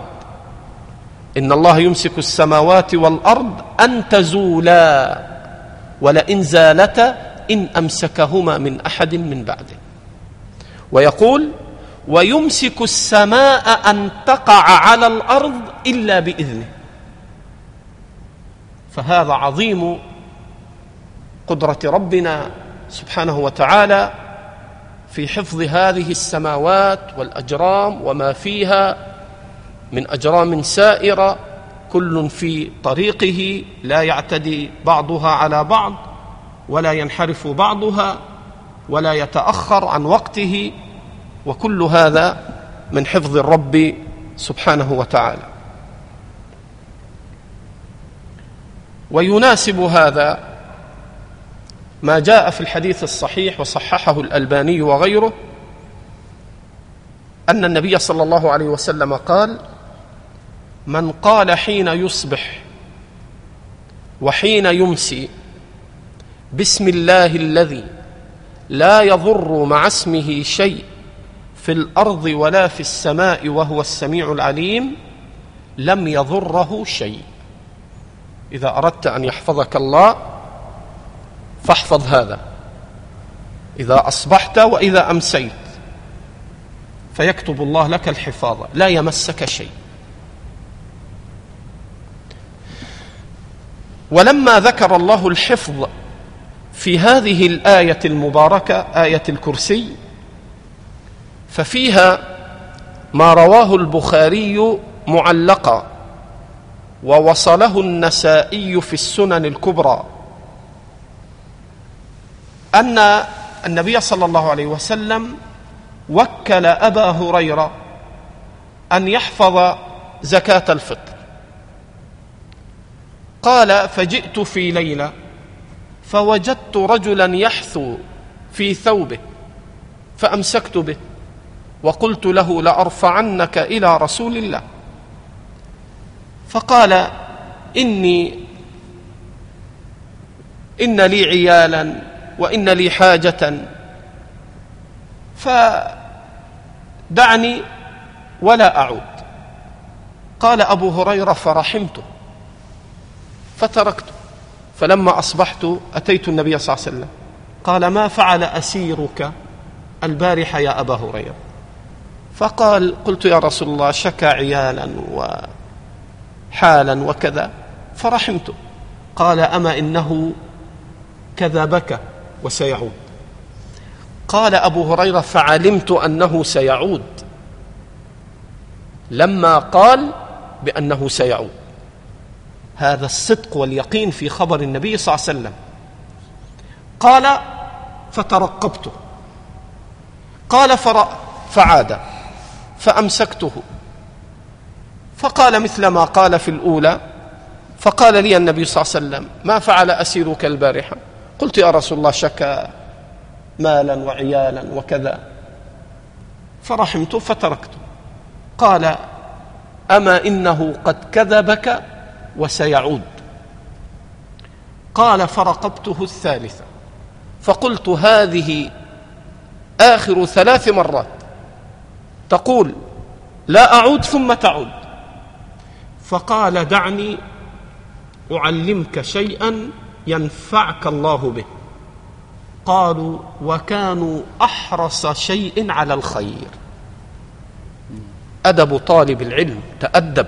إن الله يمسك السماوات والأرض أن تزولا ولئن زالتا إن أمسكهما من أحد من بعده. ويقول ويمسك السماء أن تقع على الأرض إلا بإذنه. فهذا عظيم قدرة ربنا سبحانه وتعالى في حفظ هذه السماوات والأجرام وما فيها من أجرام سائرة كل في طريقه لا يعتدي بعضها على بعض ولا ينحرف بعضها ولا يتأخر عن وقته وكل هذا من حفظ الرب سبحانه وتعالى. ويناسب هذا ما جاء في الحديث الصحيح وصححه الألباني وغيره أن النبي صلى الله عليه وسلم قال من قال حين يصبح وحين يمسي بسم الله الذي لا يضر مع اسمه شيء في الأرض ولا في السماء وهو السميع العليم لم يضره شيء. إذا أردت أن يحفظك الله فاحفظ هذا. إذا أصبحت وإذا أمسيت فيكتب الله لك الحفاظ. لا يمسك شيء. ولما ذكر الله الحفظ في هذه الآية المباركة آية الكرسي ففيها ما رواه البخاري معلقا ووصله النسائي في السنن الكبرى أن النبي صلى الله عليه وسلم وكل أبا هريرة أن يحفظ زكاة الفطر. قال فجئت في ليلة فوجدت رجلا يحثو في ثوبه فأمسكت به وقلت له لأرفعنك إلى رسول الله. فقال إني إن لي عيالا وإن لي حاجة. فدعني ولا أعود. قال أبو هريرة فرحمته. فتركته. فلما أصبحت أتيت النبي صلى الله عليه وسلم. قال ما فعل أسيرك البارحة يا أبا هريرة؟ فقال قلت يا رسول الله شكى عيالا وحالا وكذا فرحمته قال أما إنه كذبك وسيعود. قال أبو هريرة فعلمت أنه سيعود. لما قال بأنه سيعود. هذا الصدق واليقين في خبر النبي صلى الله عليه وسلم. قال فترقبته قال فعاد. فأمسكته. فقال مثل ما قال في الأولى فقال لي النبي صلى الله عليه وسلم ما فعل أسيرك البارحة؟ قلت يا رسول الله شكا مالا وعيالا وكذا. فرحمت فتركته قال أما إنه قد كذبك وسيعود. قال فرقبته الثالثة. فقلت هذه آخر ثلاث مرات. تقول لا أعود ثم تعود. فقال دعني أعلمك شيئا ينفعك الله به. قالوا وكانوا أحرص شيء على الخير. أدب طالب العلم تأدب.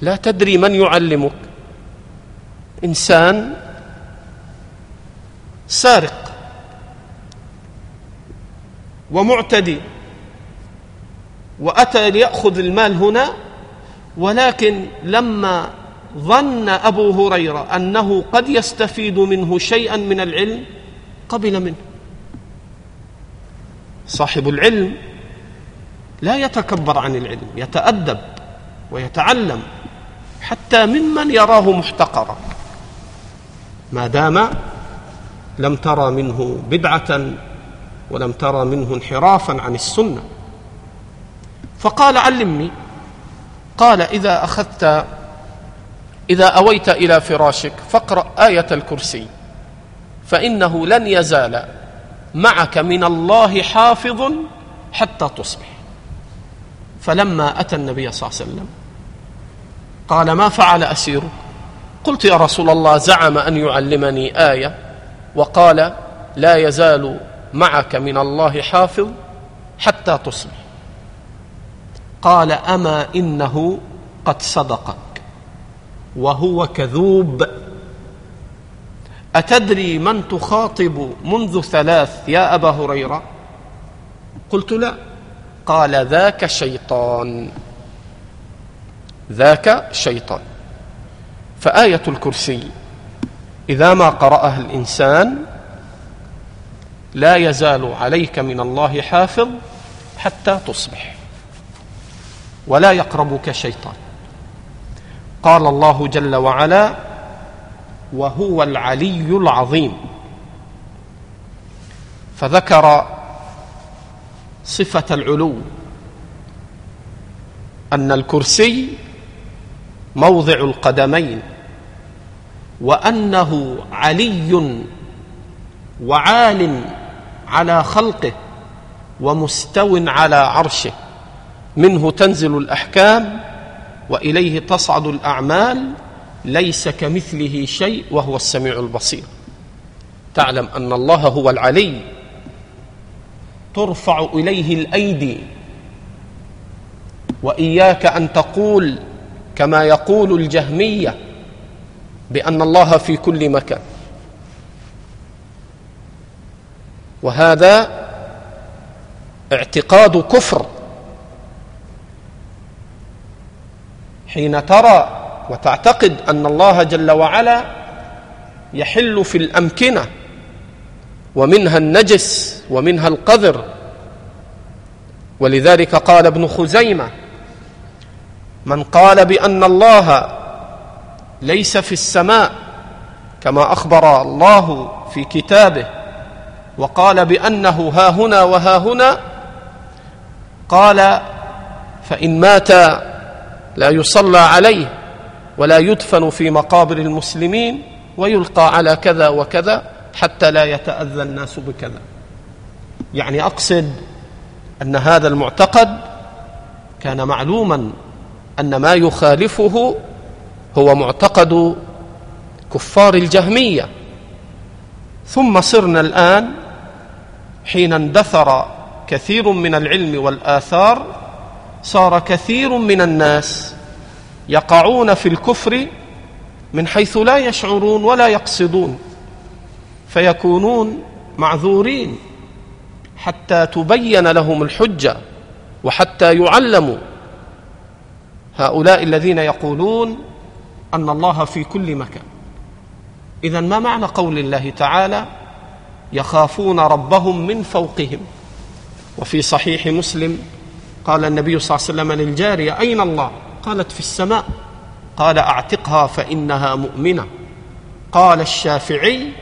لا تدري من يعلمك. إنسان سارق ومعتدي. وأتى ليأخذ المال هنا ولكن لما ظن أبو هريرة أنه قد يستفيد منه شيئا من العلم قبل منه. صاحب العلم لا يتكبر عن العلم يتأدب ويتعلم حتى ممن يراه محتقرا. ما دام لم ترى منه بدعة ولم ترى منه انحرافا عن السنة. فقال علمني. قال إذا أخذت إذا أويت إلى فراشك فاقرأ آية الكرسي فإنه لن يزال معك من الله حافظ حتى تصبح. فلما أتى النبي صلى الله عليه وسلم قال ما فعل أسيرك؟ قلت يا رسول الله زعم أن يعلمني آية وقال لا يزال معك من الله حافظ حتى تصبح. قال أما إنه قد صدقك وهو كذوب. أتدري من تخاطب منذ ثلاث يا أبا هريرة؟ قلت لا. قال ذاك شيطان. ذاك شيطان. فآية الكرسي. إذا ما قرأها الإنسان لا يزال عليك من الله حافظ حتى تصبح. ولا يقربك شيطان. قال الله جل وعلا وهو العلي العظيم فذكر صفة العلو أن الكرسي موضع القدمين وأنه علي وعال على خلقه ومستو على عرشه. منه تنزل الأحكام وإليه تصعد الأعمال ليس كمثله شيء وهو السميع البصير. تعلم أن الله هو العلي. ترفع إليه الأيدي. وإياك أن تقول كما يقول الجهمية بأن الله في كل مكان. وهذا اعتقاد كفر. حين ترى وتعتقد أن الله جل وعلا يحل في الأمكنة ومنها النجس ومنها القذر. ولذلك قال ابن خزيمة من قال بأن الله ليس في السماء كما أخبر الله في كتابه وقال بأنه ها هنا وها هنا قال فإن مات لا يصلى عليه ولا يدفن في مقابر المسلمين ويلقى على كذا وكذا حتى لا يتأذى الناس بكذا. يعني أقصد أن هذا المعتقد كان معلوما أن ما يخالفه هو معتقد كفار الجهمية. ثم صرنا الآن حين اندثر كثير من العلم والآثار صار كثير من الناس يقعون في الكفر من حيث لا يشعرون ولا يقصدون فيكونون معذورين حتى تبين لهم الحجة وحتى يعلموا. هؤلاء الذين يقولون أن الله في كل مكان. اذا ما معنى قول الله تعالى يخافون ربهم من فوقهم؟ وفي صحيح مسلم قال النبي صلى الله عليه وسلم للجارية أين الله؟ قالت في السماء. قال أعتقها فإنها مؤمنة. قال الشافعي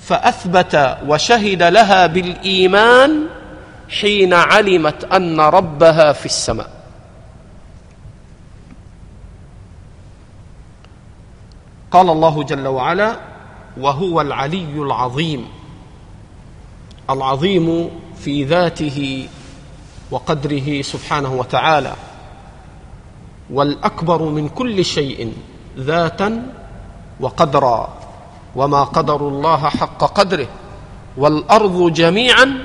فأثبت وشهد لها بالإيمان حين علمت أن ربها في السماء. قال الله جل وعلا وهو العلي العظيم. العظيم في ذاته وقدره سبحانه وتعالى. والأكبر من كل شيء ذاتا وقدرا وما قدر الله حق قدره والأرض جميعا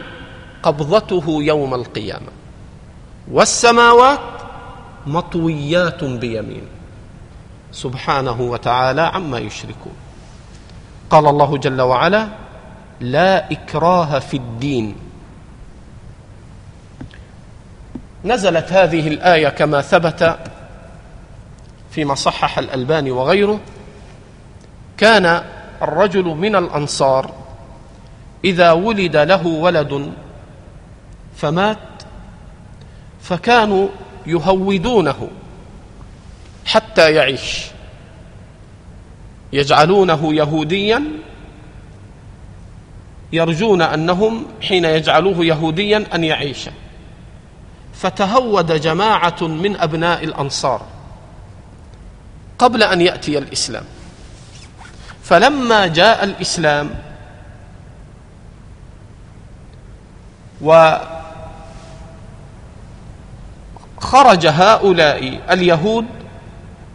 قبضته يوم القيامة. والسماوات مطويات بيمينه سبحانه وتعالى عما يشركون. قال الله جل وعلا لا إكراه في الدين نزلت هذه الآية كما ثبت فيما صحح الألباني وغيره كان الرجل من الأنصار إذا ولد له ولد فمات فكانوا يهودونه حتى يعيش. يجعلونه يهوديا يرجون أنهم حين يجعلوه يهوديا أن يعيش فتهود جماعة من أبناء الأنصار قبل أن يأتي الإسلام. فلما جاء الإسلام وخرج هؤلاء اليهود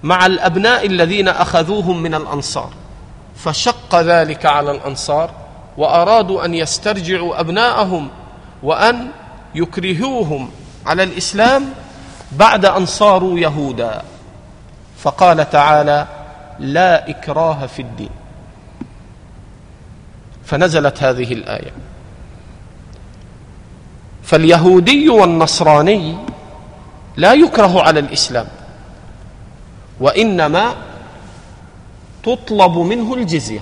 مع الأبناء الذين أخذوهم من الأنصار فشق ذلك على الأنصار وأرادوا أن يسترجعوا أبناءهم وأن يكرهوهم. على الإسلام بعد أن صاروا يهودا. فقال تعالى لا إكراه في الدين. فنزلت هذه الآية. فاليهودي والنصراني لا يكره على الإسلام وإنما تطلب منه الجزية.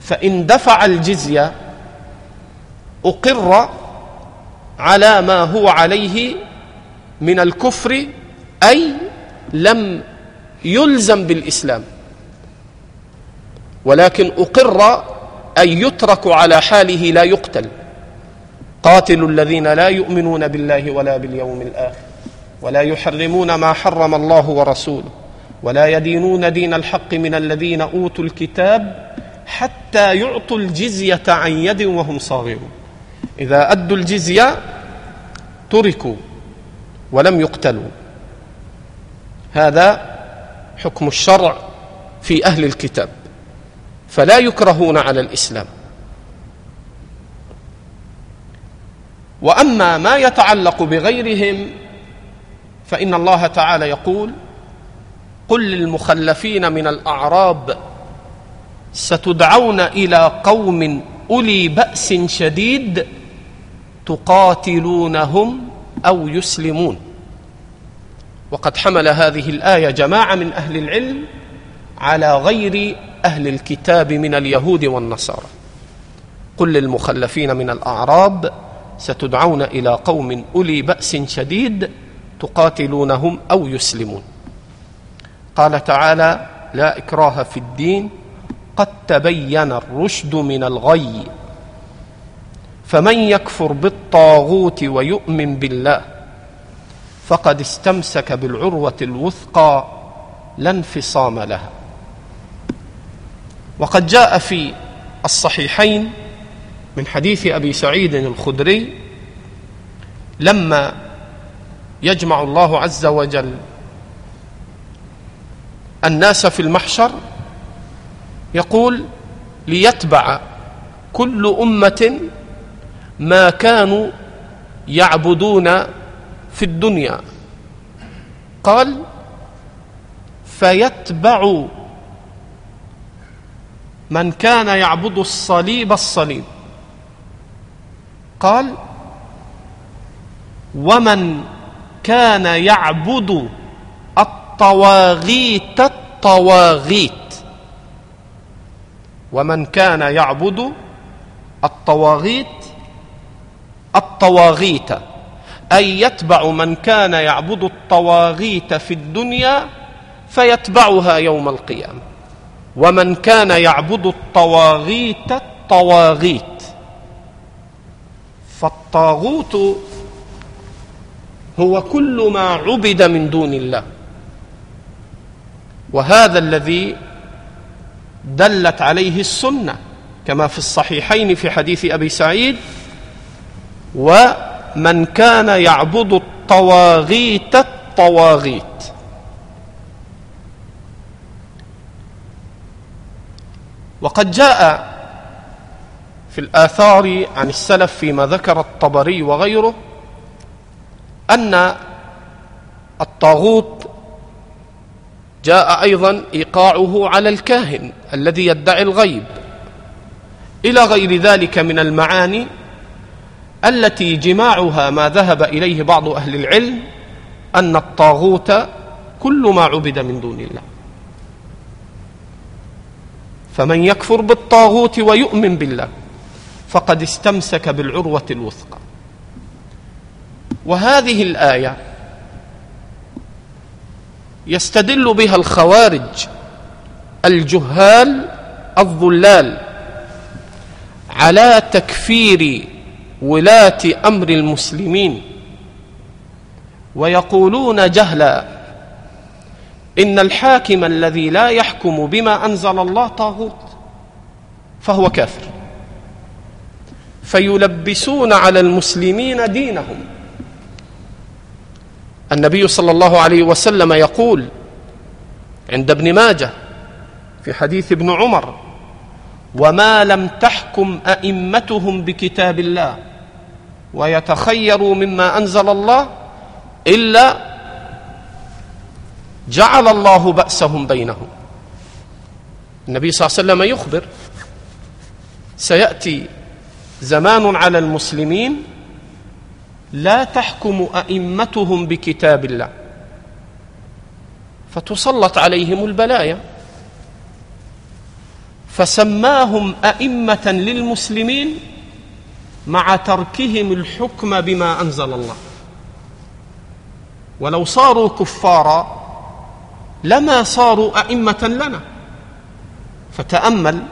فإن دفع الجزية أقر على ما هو عليه من الكفر أي لم يلزم بالإسلام. ولكن أقر أن يترك على حاله لا يقتل. قاتلوا الذين لا يؤمنون بالله ولا باليوم الآخر ولا يحرمون ما حرم الله ورسوله ولا يدينون دين الحق من الذين أوتوا الكتاب حتى يعطوا الجزية عن يد وهم صاغرون. إذا أدوا الجزية تركوا ولم يقتلوا. هذا حكم الشرع في أهل الكتاب. فلا يكرهون على الإسلام. وأما ما يتعلق بغيرهم فإن الله تعالى يقول قل للمخلفين من الأعراب ستدعون إلى قوم أولي بأس شديد تقاتلونهم أو يسلمون. وقد حمل هذه الآية جماعة من أهل العلم على غير أهل الكتاب من اليهود والنصارى. قل للمخلفين من الأعراب ستدعون إلى قوم أولي بأس شديد تقاتلونهم أو يسلمون. قال تعالى لا إكراه في الدين قد تبين الرشد من الغي فمن يكفر بالطاغوت ويؤمن بالله فقد استمسك بالعروة الوثقى لا انفصام لها. وقد جاء في الصحيحين من حديث أبي سعيد الخدري لما يجمع الله عز وجل الناس في المحشر يقول ليتبع كل أمة ما كانوا يعبدون في الدنيا. قال فيتبع من كان يعبد الصليب الصليب. قال ومن كان يعبد الطواغيت الطواغيت. ومن كان يعبد الطواغيت الطواغيت أي يتبع من كان يعبد الطواغيت في الدنيا فيتبعها يوم القيامة. ومن كان يعبد الطواغيت الطواغيت فالطاغوت هو كل ما عبد من دون الله. وهذا الذي دلت عليه السنة كما في الصحيحين في حديث أبي سعيد ومن كان يعبد الطواغيت الطواغيت. وقد جاء في الآثار عن السلف فيما ذكر الطبري وغيره أن الطاغوت جاء أيضا إيقاعه على الكاهن الذي يدعي الغيب. إلى غير ذلك من المعاني التي جماعها ما ذهب إليه بعض أهل العلم أن الطاغوت كل ما عبد من دون الله. فمن يكفر بالطاغوت ويؤمن بالله فقد استمسك بالعروة الوثقى. وهذه الآية يستدل بها الخوارج الجهال الضلال على تكفير ولاة أمر المسلمين. ويقولون جهلا إن الحاكم الذي لا يحكم بما أنزل الله طاغوت فهو كافر. فيلبسون على المسلمين دينهم. النبي صلى الله عليه وسلم يقول عند ابن ماجه في حديث ابن عمر وما لم تحكم أئمتهم بكتاب الله ويتخيروا مما أنزل الله إلا جعل الله بأسهم بينهم. النبي صلى الله عليه وسلم يخبر سيأتي زمان على المسلمين لا تحكم أئمتهم بكتاب الله فتسلط عليهم البلايا فسماهم أئمة للمسلمين مع تركهم الحكم بما أنزل الله. ولو صاروا كفارا لما صاروا أئمة لنا. فتأمل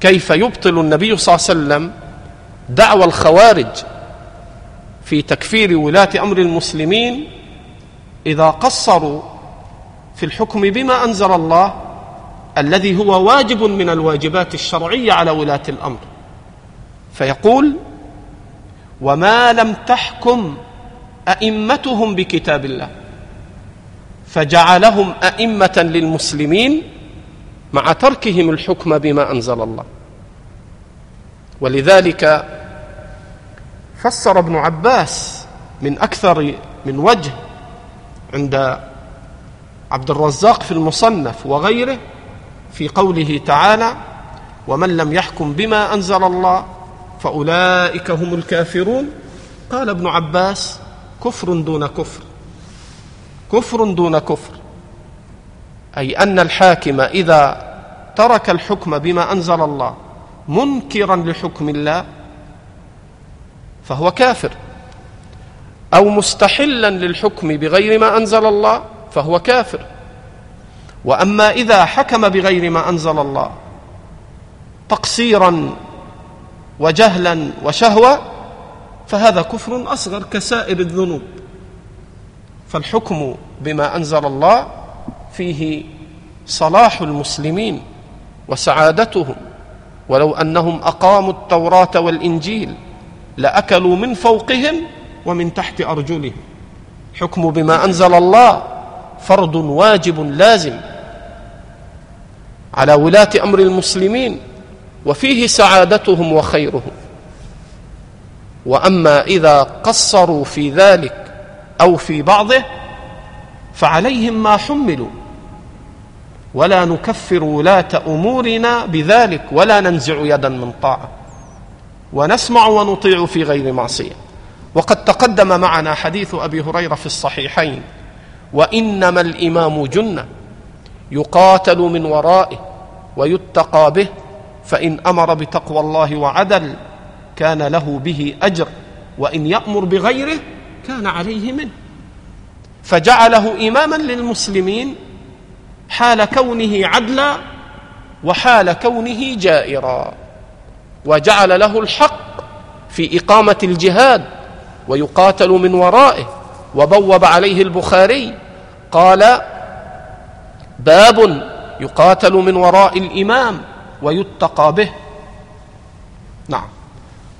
كيف يبطل النبي صلى الله عليه وسلم دعوى الخوارج في تكفير ولاة أمر المسلمين إذا قصروا في الحكم بما أنزل الله الذي هو واجب من الواجبات الشرعية على ولاة الأمر. فيقول وما لم تحكم أئمتهم بكتاب الله. فجعلهم أئمة للمسلمين مع تركهم الحكم بما أنزل الله. ولذلك فسر ابن عباس من أكثر من وجه عند عبد الرزاق في المصنف وغيره في قوله تعالى ومن لم يحكم بما أنزل الله فأولئك هم الكافرون. قال ابن عباس كفر دون كفر. كفر دون كفر. أي أن الحاكم إذا ترك الحكم بما أنزل الله منكرا لحكم الله فهو كافر. أو مستحلا للحكم بغير ما أنزل الله فهو كافر. وأما إذا حكم بغير ما أنزل الله تقصيرا وجهلا وشهوة فهذا كفر أصغر كسائر الذنوب. فالحكم بما أنزل الله فيه صلاح المسلمين وسعادتهم. ولو أنهم أقاموا التوراة والإنجيل لأكلوا من فوقهم ومن تحت أرجلهم. حكم بما أنزل الله فرض واجب لازم على ولاة أمر المسلمين وفيه سعادتهم وخيرهم. وأما إذا قصروا في ذلك أو في بعضه فعليهم ما حملوا. ولا نكفر ولاة أمورنا بذلك ولا ننزع يدا من طاعة. ونسمع ونطيع في غير معصية. وقد تقدم معنا حديث أبي هريرة في الصحيحين. وإنما الإمام جنة يقاتل من ورائه ويتقى به فإن أمر بتقوى الله وعدل كان له به أجر وإن يأمر بغيره كان عليه منه. فجعله إماما للمسلمين حال كونه عدلا وحال كونه جائرا وجعل له الحق في إقامة الجهاد ويقاتل من ورائه. وبوب عليه البخاري قال باب يقاتل من وراء الإمام. ويتقى به. نعم.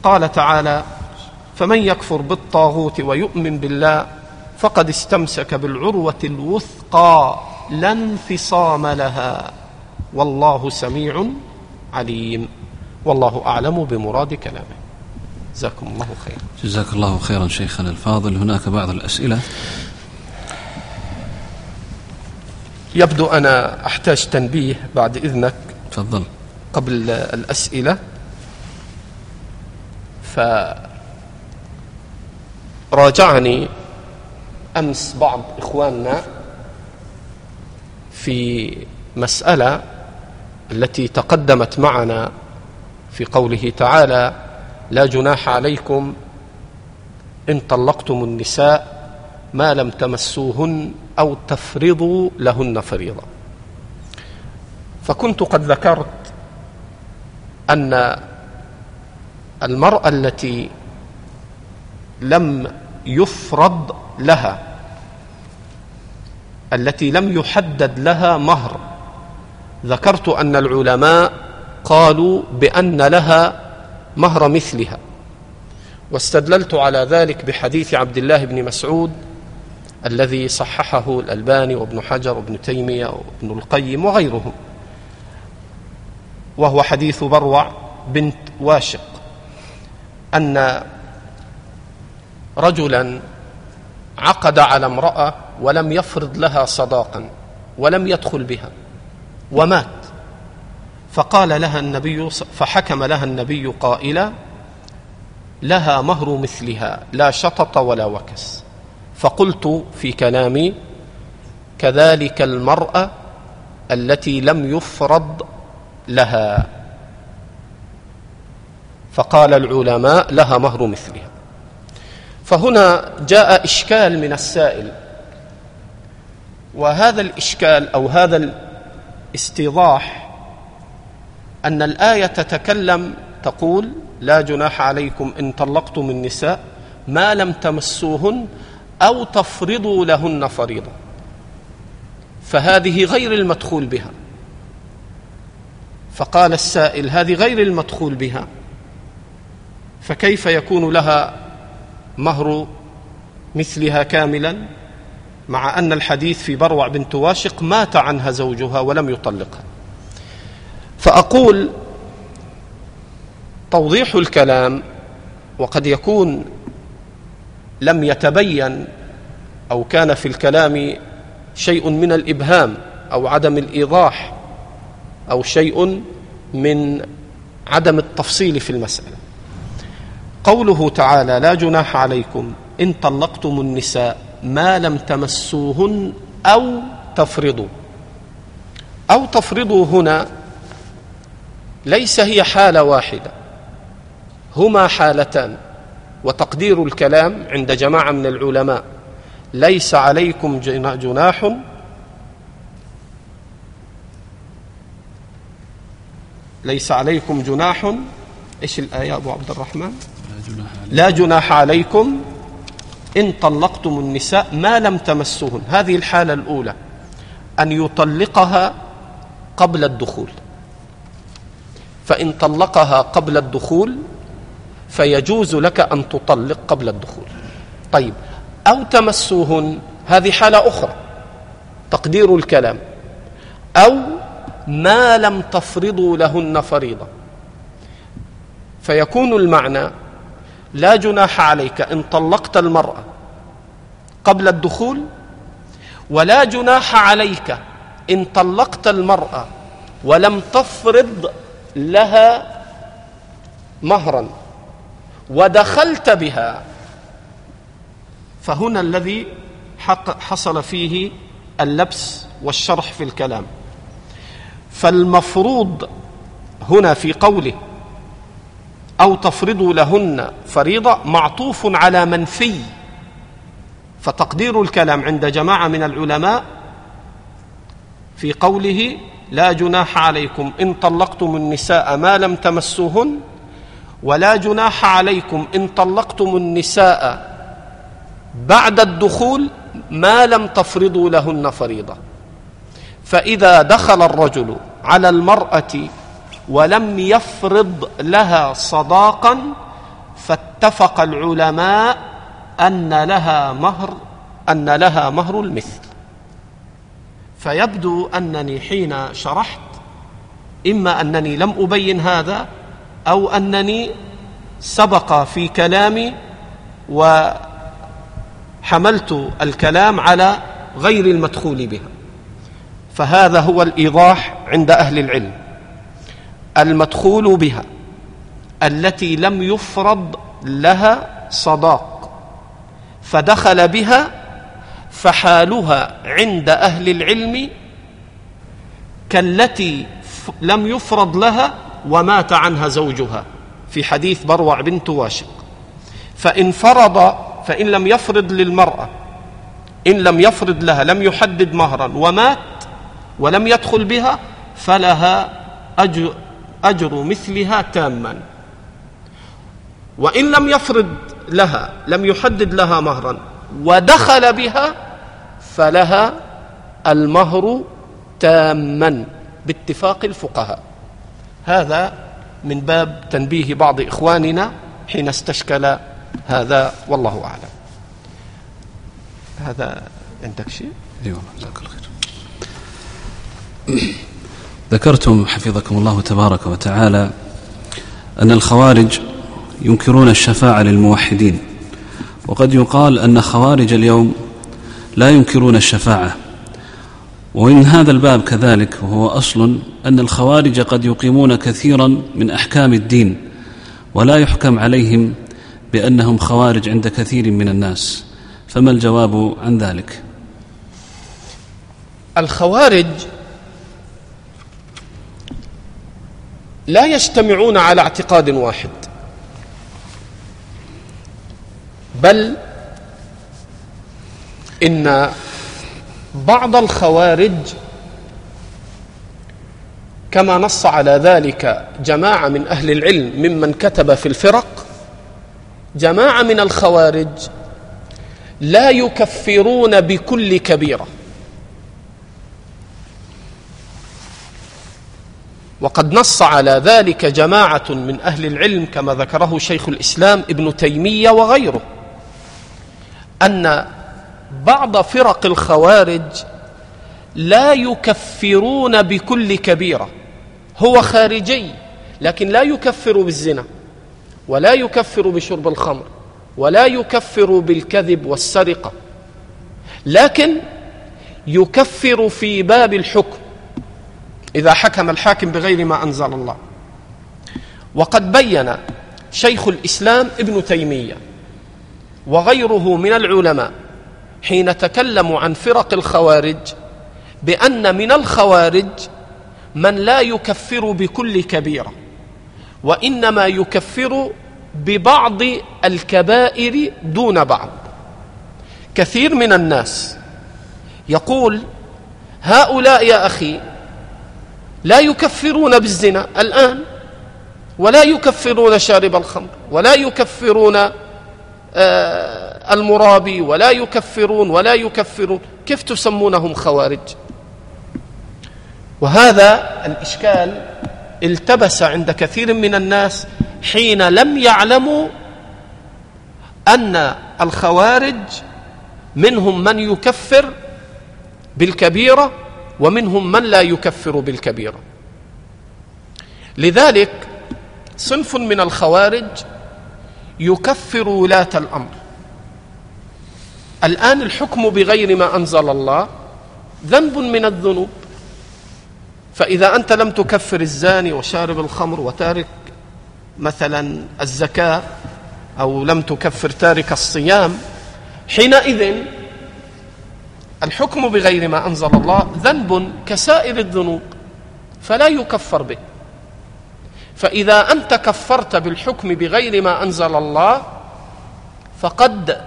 قال تعالى فمن يكفر بالطاغوت ويؤمن بالله فقد استمسك بالعروة الوثقى لا انفصام لها والله سميع عليم. والله أعلم بمراد كلامه. جزاكم الله خيرا. جزاك الله خيرا شيخنا الفاضل. هناك بعض الأسئلة. يبدو أنا أحتاج تنبيه بعد إذنك. تفضل. قبل الأسئلة. فراجعني أمس بعض إخواننا في مسألة التي تقدمت معنا في قوله تعالى لا جناح عليكم إن طلقتم النساء ما لم تمسوهن أو تفرضوا لهن فريضة. فكنت قد ذكرت أن المرأة التي لم يفرض لها التي لم يحدد لها مهر ذكرت أن العلماء قالوا بأن لها مهر مثلها. واستدللت على ذلك بحديث عبد الله بن مسعود الذي صححه الألباني وابن حجر وابن تيمية وابن القيم وغيرهم. وهو حديث بروع بنت واشق أن رجلا عقد على امرأة ولم يفرض لها صداقا ولم يدخل بها ومات. فقال لها النبي فحكم لها النبي قائلا لها مهر مثلها لا شطط ولا وكس. فقلت في كلامي كذلك المرأة التي لم يفرض لها. فقال العلماء لها مهر مثلها. فهنا جاء إشكال من السائل. وهذا الإشكال أو هذا الاستيضاح أن الآية تتكلم تقول لا جناح عليكم إن طلقتم النساء ما لم تمسوهن أو تفرضوا لهن فريضة. فهذه غير المدخول بها. فقال السائل هذه غير المدخول بها فكيف يكون لها مهر مثلها كاملا؟ مع أن الحديث في بروع بنت واشق مات عنها زوجها ولم يطلقها. فأقول توضيح الكلام وقد يكون لم يتبين أو كان في الكلام شيء من الإبهام أو عدم الإيضاح أو شيء من عدم التفصيل في المسألة. قوله تعالى لا جناح عليكم إن طلقتم النساء ما لم تمسوهن أو تفرضوا. أو تفرضوا هنا ليس هي حالة واحدة. هما حالتان. وتقدير الكلام عند جماعة من العلماء ليس عليكم جناح ليس عليكم جناح. إيش الآية أبو عبد الرحمن؟ لا جناح عليكم. إن طلقتم النساء ما لم تمسوهن. هذه الحالة الأولى. أن يطلقها قبل الدخول. فإن طلقها قبل الدخول فيجوز لك أن تطلق قبل الدخول. طيب. أو تمسوهن. هذه حالة أخرى. تقدير الكلام. أو ما لم تفرضوا لهن فريضة. فيكون المعنى لا جناح عليك إن طلقت المرأة قبل الدخول ولا جناح عليك إن طلقت المرأة ولم تفرض لها مهرا ودخلت بها. فهنا الذي حصل فيه اللبس والشرح في الكلام. فالمفروض هنا في قوله أو تفرضوا لهن فريضة معطوف على منفي فتقدير الكلام عند جماعة من العلماء في قوله لا جناح عليكم إن طلقتم النساء ما لم تمسوهن ولا جناح عليكم إن طلقتم النساء بعد الدخول ما لم تفرضوا لهن فريضة. فإذا دخل الرجل على المرأة ولم يفرض لها صداقا فاتفق العلماء أن لها مهر أن لها مهر المثل. فيبدو أنني حين شرحت إما أنني لم أبين هذا أو أنني سبق في كلامي وحملت الكلام على غير المدخول بها. فهذا هو الإيضاح عند أهل العلم. المدخول بها التي لم يفرض لها صداق فدخل بها فحالها عند أهل العلم كالتي لم يفرض لها ومات عنها زوجها. في حديث بروع بنت واشق. فإن فرض فإن لم يفرض للمرأة إن لم يفرض لها لم يحدد مهرا ومات ولم يدخل بها فلها أجر أجر مثلها تاما. وإن لم يفرض لها لم يحدد لها مهرا ودخل بها فلها المهر تاما باتفاق الفقهاء. هذا من باب تنبيه بعض إخواننا حين استشكل هذا والله أعلم. هذا عندك شيء؟ أيوه جزاك الله خير. ذكرتم حفظكم الله تبارك وتعالى أن الخوارج ينكرون الشفاعة للموحدين وقد يقال أن خوارج اليوم لا ينكرون الشفاعة ومن هذا الباب كذلك وهو أصل أن الخوارج قد يقيمون كثيرا من أحكام الدين ولا يحكم عليهم بأنهم خوارج عند كثير من الناس فما الجواب عن ذلك؟ الخوارج لا يجتمعون على اعتقاد واحد. بل إن بعض الخوارج كما نص على ذلك جماعة من أهل العلم ممن كتب في الفرق جماعة من الخوارج لا يكفرون بكل كبيرة. وقد نص على ذلك جماعة من أهل العلم كما ذكره شيخ الإسلام ابن تيمية وغيره أن بعض فرق الخوارج لا يكفرون بكل كبيرة هو خارجي لكن لا يكفر بالزنا ولا يكفر بشرب الخمر ولا يكفر بالكذب والسرقة لكن يكفر في باب الحكم إذا حكم الحاكم بغير ما أنزل الله. وقد بين شيخ الإسلام ابن تيمية وغيره من العلماء حين تكلموا عن فرق الخوارج بأن من الخوارج من لا يكفر بكل كبيرة وإنما يكفر ببعض الكبائر دون بعض. كثير من الناس يقول هؤلاء يا أخي لا يكفرون بالزنا الآن ولا يكفرون شارب الخمر ولا يكفرون آه، المرابي ولا يكفرون ولا يكفرون. كيف تسمونهم خوارج؟ وهذا الإشكال التبس عند كثير من الناس حين لم يعلموا أن الخوارج منهم من يكفر بالكبيرة ومنهم من لا يكفر بالكبيره لذلك صنف من الخوارج يكفر ولاة الأمر. الآن الحكم بغير ما أنزل الله ذنب من الذنوب. فإذا أنت لم تكفر الزاني وشارب الخمر وتارك مثلا الزكاة أو لم تكفر تارك الصيام حينئذ الحكم بغير ما أنزل الله ذنب كسائر الذنوب فلا يكفر به. فإذا أنت كفرت بالحكم بغير ما أنزل الله فقد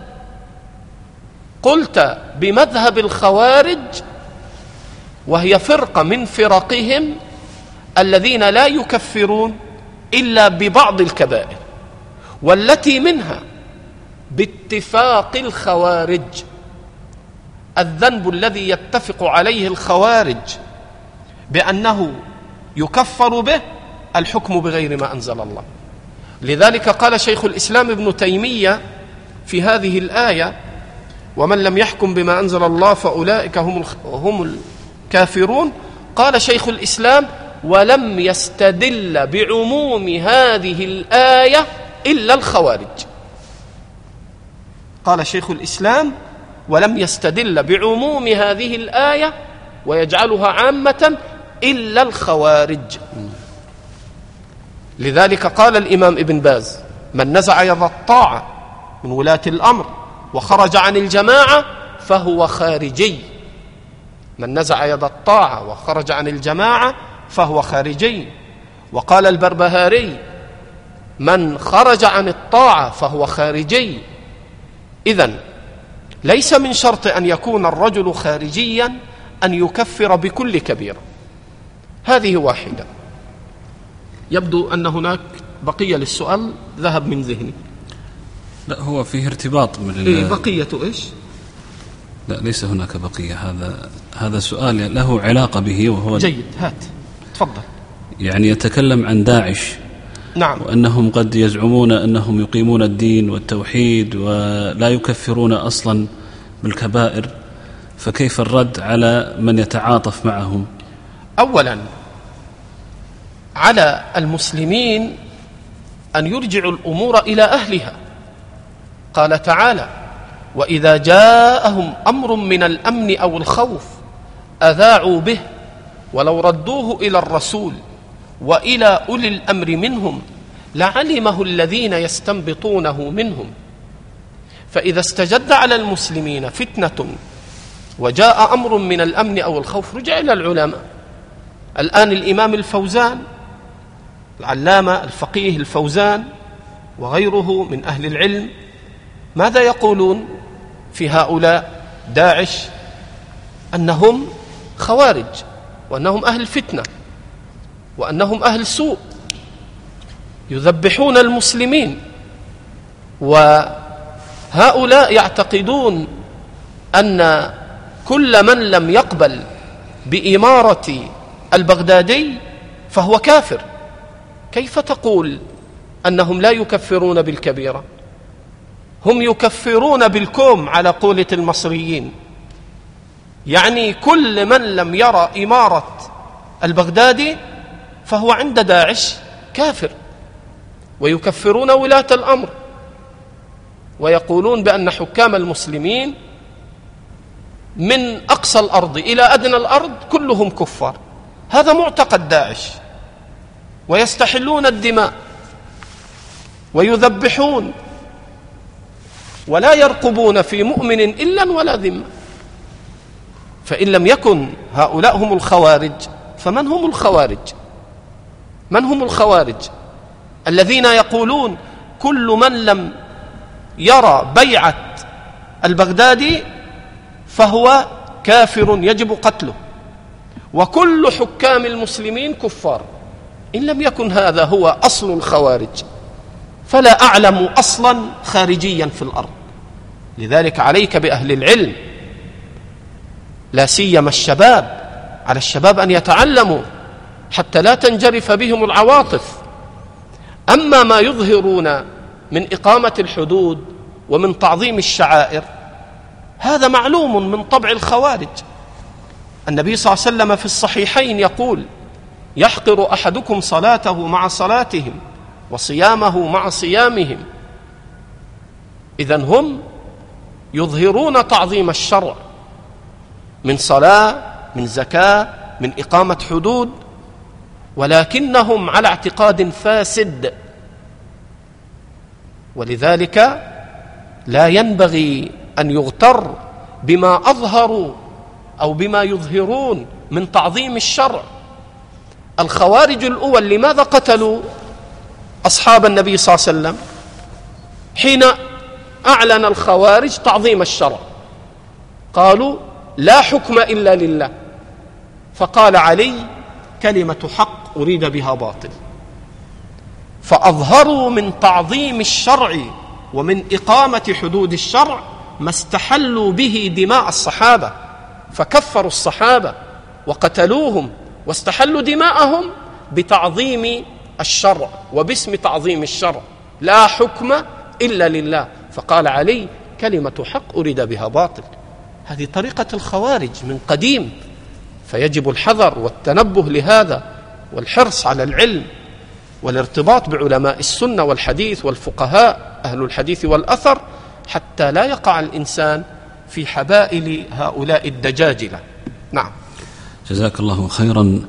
قلت بمذهب الخوارج وهي فرقة من فرقهم الذين لا يكفرون إلا ببعض الكبائر والتي منها باتفاق الخوارج. الذنب الذي يتفق عليه الخوارج بأنه يكفر به الحكم بغير ما أنزل الله. لذلك قال شيخ الإسلام ابن تيمية في هذه الآية ومن لم يحكم بما أنزل الله فأولئك هم هم الكافرون قال شيخ الإسلام ولم يستدل بعموم هذه الآية إلا الخوارج قال شيخ الإسلام ولم يستدل بعموم هذه الآية ويجعلها عامة إلا الخوارج. لذلك قال الإمام ابن باز من نزع يد الطاعة من ولاة الأمر وخرج عن الجماعة فهو خارجي. من نزع يد الطاعة وخرج عن الجماعة فهو خارجي. وقال البربهاري من خرج عن الطاعة فهو خارجي. إذن ليس من شرط أن يكون الرجل خارجيا أن يكفر بكل كبيره هذه واحدة. يبدو أن هناك بقية للسؤال ذهب من ذهني. لا هو فيه ارتباط من إيه بقية إيش؟ لا ليس هناك بقية. هذا هذا سؤال له علاقة به وهو جيد هات تفضل. يعني يتكلم عن داعش. نعم. وأنهم قد يزعمون أنهم يقيمون الدين والتوحيد ولا يكفرون أصلا بالكبائر فكيف الرد على من يتعاطف معهم؟ أولا على المسلمين أن يرجعوا الأمور إلى أهلها. قال تعالى وإذا جاءهم أمر من الأمن أو الخوف أذاعوا به ولو ردوه إلى الرسول. وإلى أولي الأمر منهم لعلمه الذين يستنبطونه منهم. فإذا استجد على المسلمين فتنة وجاء أمر من الأمن أو الخوف رجع إلى العلماء. الآن الإمام الفوزان العلامة الفقيه الفوزان وغيره من أهل العلم ماذا يقولون في هؤلاء داعش؟ أنهم خوارج وأنهم أهل فتنة. وأنهم أهل سوء يذبحون المسلمين وهؤلاء يعتقدون أن كل من لم يقبل بإمارة البغدادي فهو كافر. كيف تقول أنهم لا يكفرون بالكبيرة؟ هم يكفرون بالكوم على قولة المصريين. يعني كل من لم يرى إمارة البغدادي فهو عند داعش كافر. ويكفرون ولاة الأمر. ويقولون بأن حكام المسلمين من أقصى الأرض إلى أدنى الأرض كلهم كفار. هذا معتقد داعش. ويستحلون الدماء. ويذبحون. ولا يرقبون في مؤمن إلا ولا ذمة. فإن لم يكن هؤلاء هم الخوارج فمن هم الخوارج؟ من هم الخوارج؟ الذين يقولون كل من لم يرى بيعة البغدادي فهو كافر يجب قتله. وكل حكام المسلمين كفار. إن لم يكن هذا هو أصل الخوارج فلا أعلم أصلا خارجيا في الأرض. لذلك عليك بأهل العلم لا سيما الشباب على الشباب أن يتعلموا حتى لا تنجرف بهم العواطف. أما ما يظهرون من إقامة الحدود ومن تعظيم الشعائر هذا معلوم من طبع الخوارج. النبي صلى الله عليه وسلم في الصحيحين يقول يحقر أحدكم صلاته مع صلاتهم وصيامه مع صيامهم. اذا هم يظهرون تعظيم الشرع من صلاة من زكاة من إقامة حدود ولكنهم على اعتقاد فاسد. ولذلك لا ينبغي أن يغتر بما أظهروا أو بما يظهرون من تعظيم الشرع. الخوارج الأول لماذا قتلوا أصحاب النبي صلى الله عليه وسلم؟ حين أعلن الخوارج تعظيم الشرع. قالوا لا حكم إلا لله. فقال علي كلمة حق أريد بها باطل. فأظهروا من تعظيم الشرع ومن إقامة حدود الشرع ما استحلوا به دماء الصحابة. فكفروا الصحابة وقتلوهم واستحلوا دماءهم بتعظيم الشرع وباسم تعظيم الشرع. لا حكم إلا لله. فقال علي كلمة حق أريد بها باطل. هذه طريقة الخوارج من قديم. فيجب الحذر والتنبه لهذا. والحرص على العلم والارتباط بعلماء السنة والحديث والفقهاء أهل الحديث والأثر حتى لا يقع الإنسان في حبائل هؤلاء الدجاجلة. نعم. جزاك الله خيرا.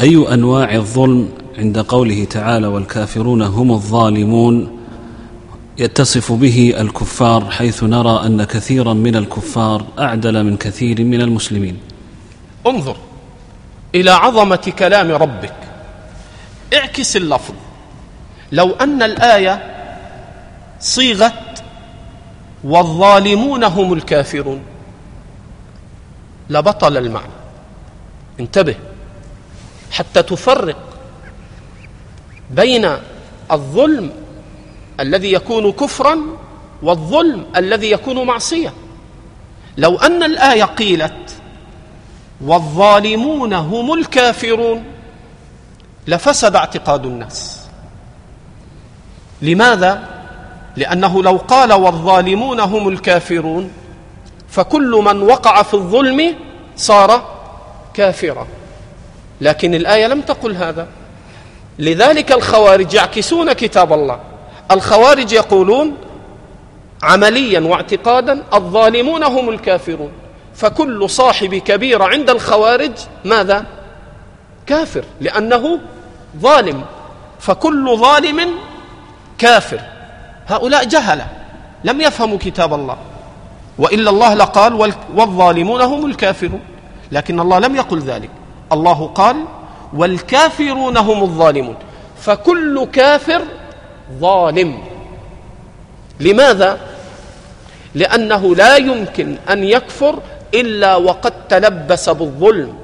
أي أنواع الظلم عند قوله تعالى والكافرون هم الظالمون يتصف به الكفار حيث نرى أن كثيرا من الكفار أعدل من كثير من المسلمين؟ انظر. إلى عظمة كلام ربك. اعكس اللفظ. لو أن الآية صيغت والظالمون هم الكافرون. لبطل المعنى. انتبه. حتى تفرق بين الظلم الذي يكون كفرا والظلم الذي يكون معصية. لو أن الآية قيلت والظالمون هم الكافرون. لفسد اعتقاد الناس. لماذا؟ لأنه لو قال والظالمون هم الكافرون فكل من وقع في الظلم صار كافرا. لكن الآية لم تقل هذا. لذلك الخوارج يعكسون كتاب الله. الخوارج يقولون عمليا واعتقادا الظالمون هم الكافرون. فكل صاحب كبيره عند الخوارج ماذا؟ كافر لأنه ظالم. فكل ظالم كافر. هؤلاء جهلة لم يفهموا كتاب الله. وإلا الله لقال والظالمون هم الكافرون. لكن الله لم يقل ذلك. الله قال والكافرون هم الظالمون. فكل كافر ظالم. لماذا؟ لأنه لا يمكن أن يكفر إلا وقد تلبس بالظلم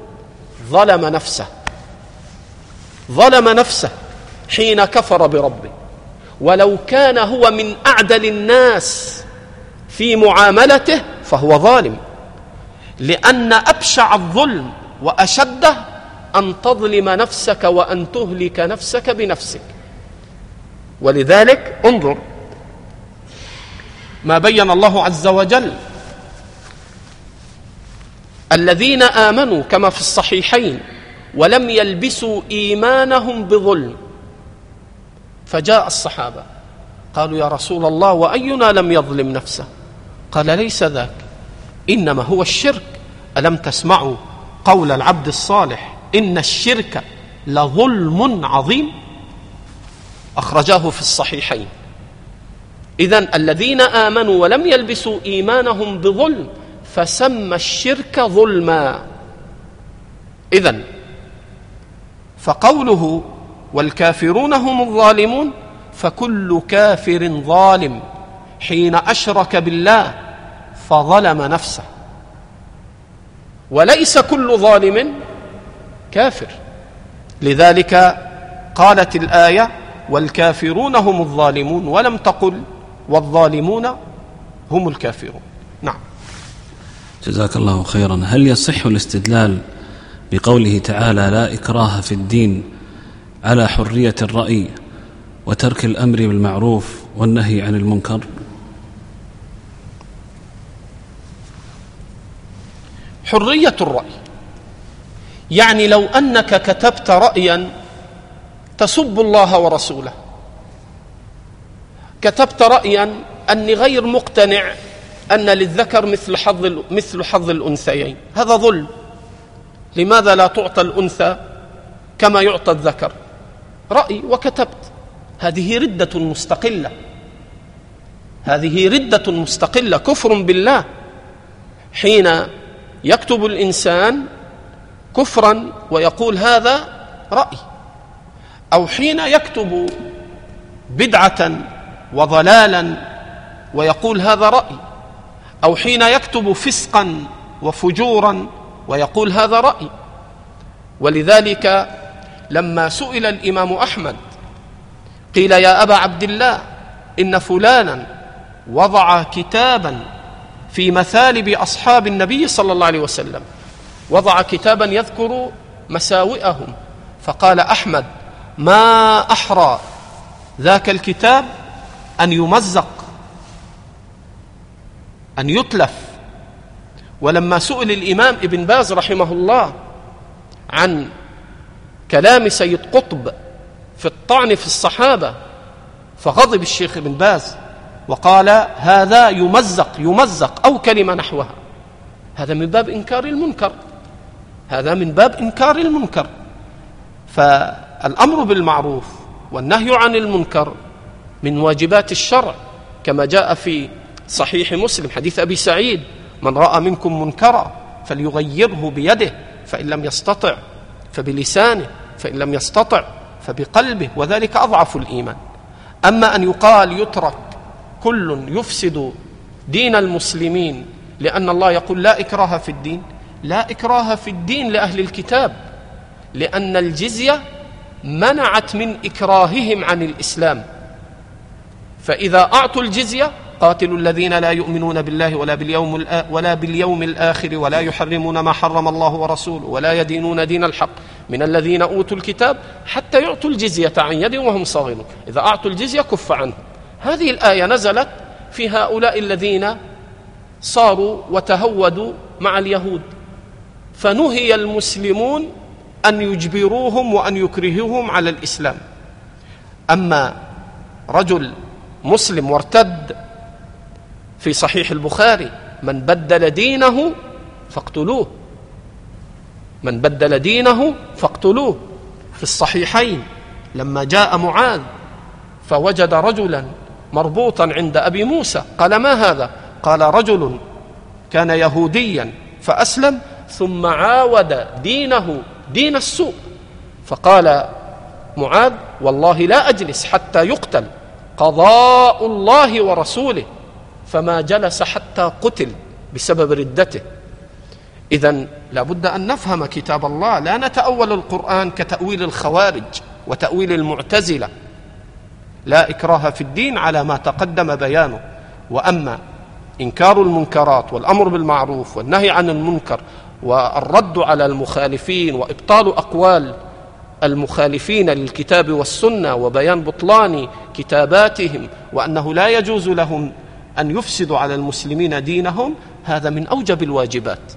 ظلم نفسه. ظلم نفسه حين كفر بربه. ولو كان هو من أعدل الناس في معاملته فهو ظالم. لأن أبشع الظلم وأشده أن تظلم نفسك وأن تهلك نفسك بنفسك. ولذلك انظر ما بين الله عز وجل الذين آمنوا كما في الصحيحين ولم يلبسوا إيمانهم بظلم. فجاء الصحابة قالوا يا رسول الله وأينا لم يظلم نفسه؟ قال ليس ذاك إنما هو الشرك. ألم تسمعوا قول العبد الصالح إن الشرك لظلم عظيم؟ أخرجاه في الصحيحين. اذا الذين آمنوا ولم يلبسوا إيمانهم بظلم فسمى الشرك ظلما. اذا فقوله والكافرون هم الظالمون فكل كافر ظالم حين أشرك بالله فظلم نفسه. وليس كل ظالم كافر. لذلك قالت الآية والكافرون هم الظالمون ولم تقل والظالمون هم الكافرون. جزاك الله خيرا. هل يصح الاستدلال بقوله تعالى لا إكراه في الدين على حرية الرأي وترك الأمر بالمعروف والنهي عن المنكر؟ حرية الرأي. يعني لو أنك كتبت رايا تسب الله ورسوله. كتبت رايا أني غير مقتنع أن للذكر مثل حظ مثل حظ الأنثيين. هذا ظلم. لماذا لا تعطى الأنثى كما يعطى الذكر؟ رأي وكتبت. هذه ردة مستقلة. هذه ردة مستقلة. كفر بالله. حين يكتب الإنسان كفرا ويقول هذا رأي. أو حين يكتب بدعة وضلالا ويقول هذا رأي. أو حين يكتب فسقا وفجورا ويقول هذا رأي. ولذلك لما سئل الإمام أحمد قيل يا أبا عبد الله إن فلانا وضع كتابا في مثالب أصحاب النبي صلى الله عليه وسلم. وضع كتابا يذكر مساوئهم. فقال أحمد ما أحرى ذاك الكتاب أن يمزق؟ أن يتلف. ولما سئل الإمام ابن باز رحمه الله عن كلام سيد قطب في الطعن في الصحابة فغضب الشيخ ابن باز وقال هذا يمزق يمزق أو كلمة نحوها. هذا من باب إنكار المنكر. هذا من باب إنكار المنكر. فالأمر بالمعروف والنهي عن المنكر من واجبات الشرع كما جاء في صحيح مسلم حديث أبي سعيد من رأى منكم منكرا فليغيره بيده فإن لم يستطع فبلسانه فإن لم يستطع فبقلبه وذلك أضعف الإيمان. أما أن يقال يترك كل يفسد دين المسلمين لأن الله يقول لا إكراه في الدين لا إكراه في الدين لأهل الكتاب لأن الجزية منعت من إكراههم عن الإسلام. فإذا أعطوا الجزية قاتلوا الذين لا يؤمنون بالله ولا باليوم ولا باليوم الآخر ولا يحرمون ما حرم الله ورسوله ولا يدينون دين الحق. من الذين أوتوا الكتاب حتى يعطوا الجزية عن يد وهم صاغرون. إذا أعطوا الجزية كف عنه هذه الآية نزلت في هؤلاء الذين صاروا وتهودوا مع اليهود. فنهي المسلمون أن يجبروهم وأن يكرهوهم على الإسلام. أما رجل مسلم وارتد في صحيح البخاري من بدل دينه فاقتلوه. من بدل دينه فاقتلوه. في الصحيحين لما جاء معاذ فوجد رجلا مربوطا عند أبي موسى. قال ما هذا؟ قال رجل كان يهوديا فأسلم ثم عاود دينه دين السوء. فقال معاذ والله لا أجلس حتى يقتل قضاء الله ورسوله. فما جلس حتى قتل بسبب ردته. اذا لابد أن نفهم كتاب الله. لا نتأول القرآن كتأويل الخوارج وتأويل المعتزلة. لا إكراه في الدين على ما تقدم بيانه. وأما إنكار المنكرات والأمر بالمعروف والنهي عن المنكر والرد على المخالفين وإبطال أقوال المخالفين للكتاب والسنة وبيان بطلان كتاباتهم وأنه لا يجوز لهم أن يفسدوا على المسلمين دينهم هذا من أوجب الواجبات.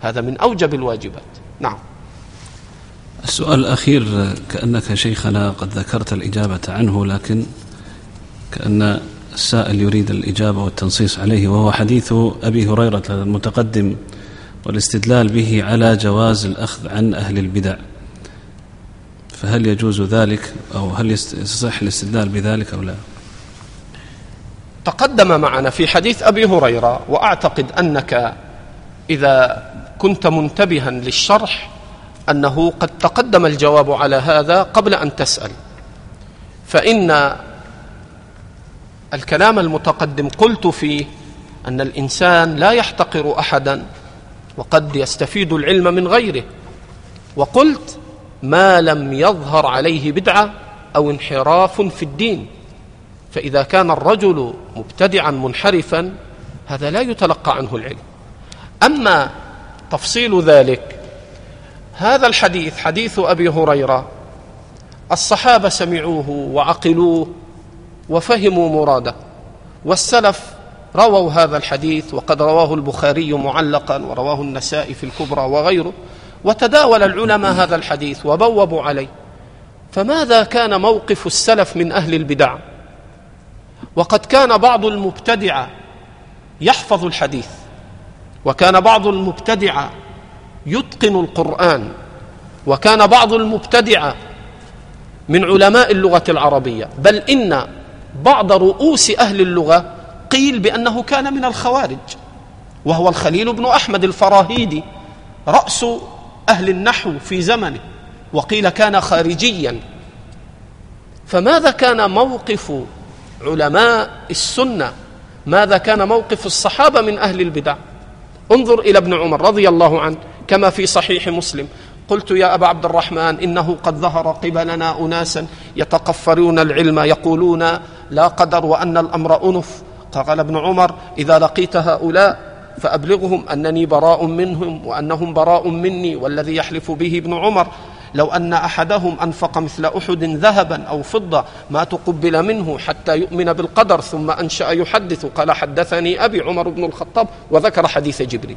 هذا من أوجب الواجبات. نعم. السؤال الأخير كأنك شيخنا قد ذكرت الإجابة عنه لكن كأن السائل يريد الإجابة والتنصيص عليه وهو حديث أبي هريرة المتقدم والاستدلال به على جواز الأخذ عن أهل البدع. فهل يجوز ذلك أو هل يصح الاستدلال بذلك أو لا؟ تقدم معنا في حديث أبي هريرة وأعتقد أنك إذا كنت منتبها للشرح أنه قد تقدم الجواب على هذا قبل أن تسأل. فإن الكلام المتقدم قلت فيه أن الإنسان لا يحتقر أحدا وقد يستفيد العلم من غيره وقلت ما لم يظهر عليه بدعة أو انحراف في الدين. فإذا كان الرجل مبتدعا منحرفا هذا لا يتلقى عنه العلم. أما تفصيل ذلك هذا الحديث حديث أبي هريرة الصحابة سمعوه وعقلوه وفهموا مراده والسلف رووا هذا الحديث وقد رواه البخاري معلقا ورواه النسائي في الكبرى وغيره وتداول العلماء هذا الحديث وبوبوا عليه. فماذا كان موقف السلف من أهل البدع؟ وقد كان بعض المبتدعه يحفظ الحديث وكان بعض المبتدعه يتقن القرآن وكان بعض المبتدعه من علماء اللغة العربية. بل إن بعض رؤوس أهل اللغة قيل بأنه كان من الخوارج وهو الخليل بن أحمد الفراهيدي رأس أهل النحو في زمنه وقيل كان خارجيا. فماذا كان موقف علماء السنة ماذا كان موقف الصحابة من أهل البدع. انظر إلى ابن عمر رضي الله عنه كما في صحيح مسلم. قلت يا أبا عبد الرحمن إنه قد ظهر قبلنا أناسا يتقفرون العلم يقولون لا قدر وأن الأمر أنف. قال ابن عمر إذا لقيت هؤلاء فأبلغهم أنني براء منهم وأنهم براء مني والذي يحلف به ابن عمر. لو أن أحدهم أنفق مثل أحد ذهبا أو فضة ما تقبل منه حتى يؤمن بالقدر ثم أنشأ يحدث. قال حدثني أبي عمر بن الخطاب وذكر حديث جبريل.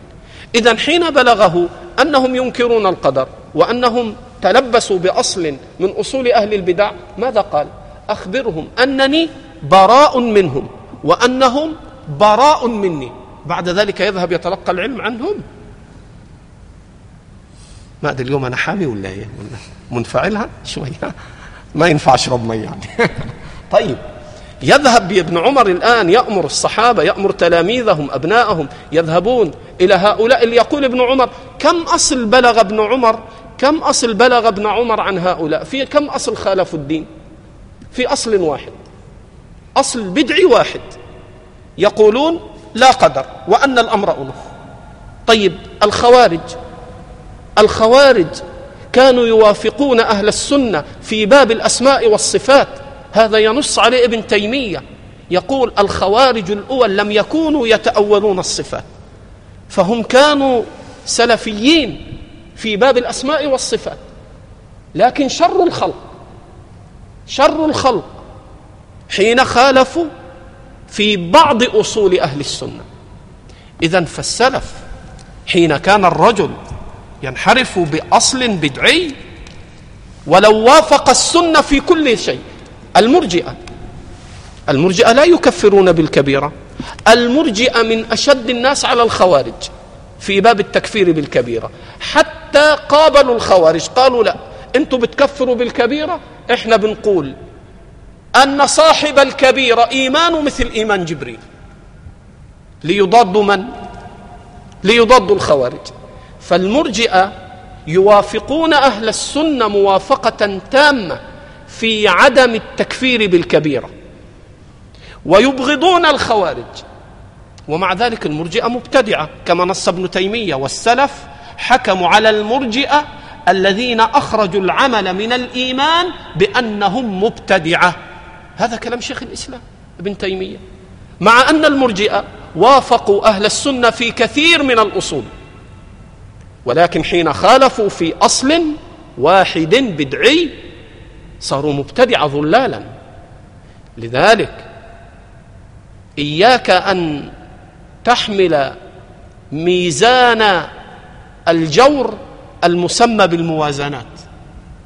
اذا حين بلغه أنهم ينكرون القدر وأنهم تلبسوا بأصل من أصول أهل البدع ماذا قال؟ أخبرهم أنني براء منهم وأنهم براء مني. بعد ذلك يذهب يتلقى العلم عنهم. ما ادري اليوم أنا حامي ولا إيه؟ منفعلها شوية. ما ينفع اشرب مي يعني طيب. يذهب ابن عمر الآن يأمر الصحابة يأمر تلاميذهم أبنائهم يذهبون إلى هؤلاء اللي يقول ابن عمر كم أصل بلغ ابن عمر؟ كم أصل بلغ ابن عمر عن هؤلاء؟ في كم أصل خالفوا الدين؟ في أصل واحد. أصل بدعي واحد. يقولون لا قدر وأن الأمر انف طيب. الخوارج. الخوارج كانوا يوافقون أهل السنة في باب الأسماء والصفات. هذا ينص عليه ابن تيمية. يقول الخوارج الأول لم يكونوا يتأولون الصفات فهم كانوا سلفيين في باب الأسماء والصفات. لكن شر الخلق شر الخلق حين خالفوا في بعض أصول أهل السنة. اذا فالسلف حين كان الرجل ينحرف بأصل بدعي ولو وافق السنة في كل شيء. المرجئة. المرجئة لا يكفرون بالكبيرة. المرجئة من أشد الناس على الخوارج في باب التكفير بالكبيرة. حتى قابلوا الخوارج قالوا لا أنتم بتكفروا بالكبيرة؟ إحنا بنقول أن صاحب الكبيرة إيمان مثل إيمان جبريل. ليضادوا من؟ ليضادوا الخوارج. فالمرجئة يوافقون أهل السنة موافقة تامة في عدم التكفير بالكبيرة ويبغضون الخوارج. ومع ذلك المرجئة مبتدعة كما نص ابن تيمية والسلف حكموا على المرجئة الذين أخرجوا العمل من الإيمان بأنهم مبتدعة. هذا كلام شيخ الإسلام ابن تيمية. مع أن المرجئة وافقوا أهل السنة في كثير من الأصول ولكن حين خالفوا في أصل واحد بدعي صاروا مبتدعه ظلالا. لذلك إياك أن تحمل ميزان الجور المسمى بالموازنات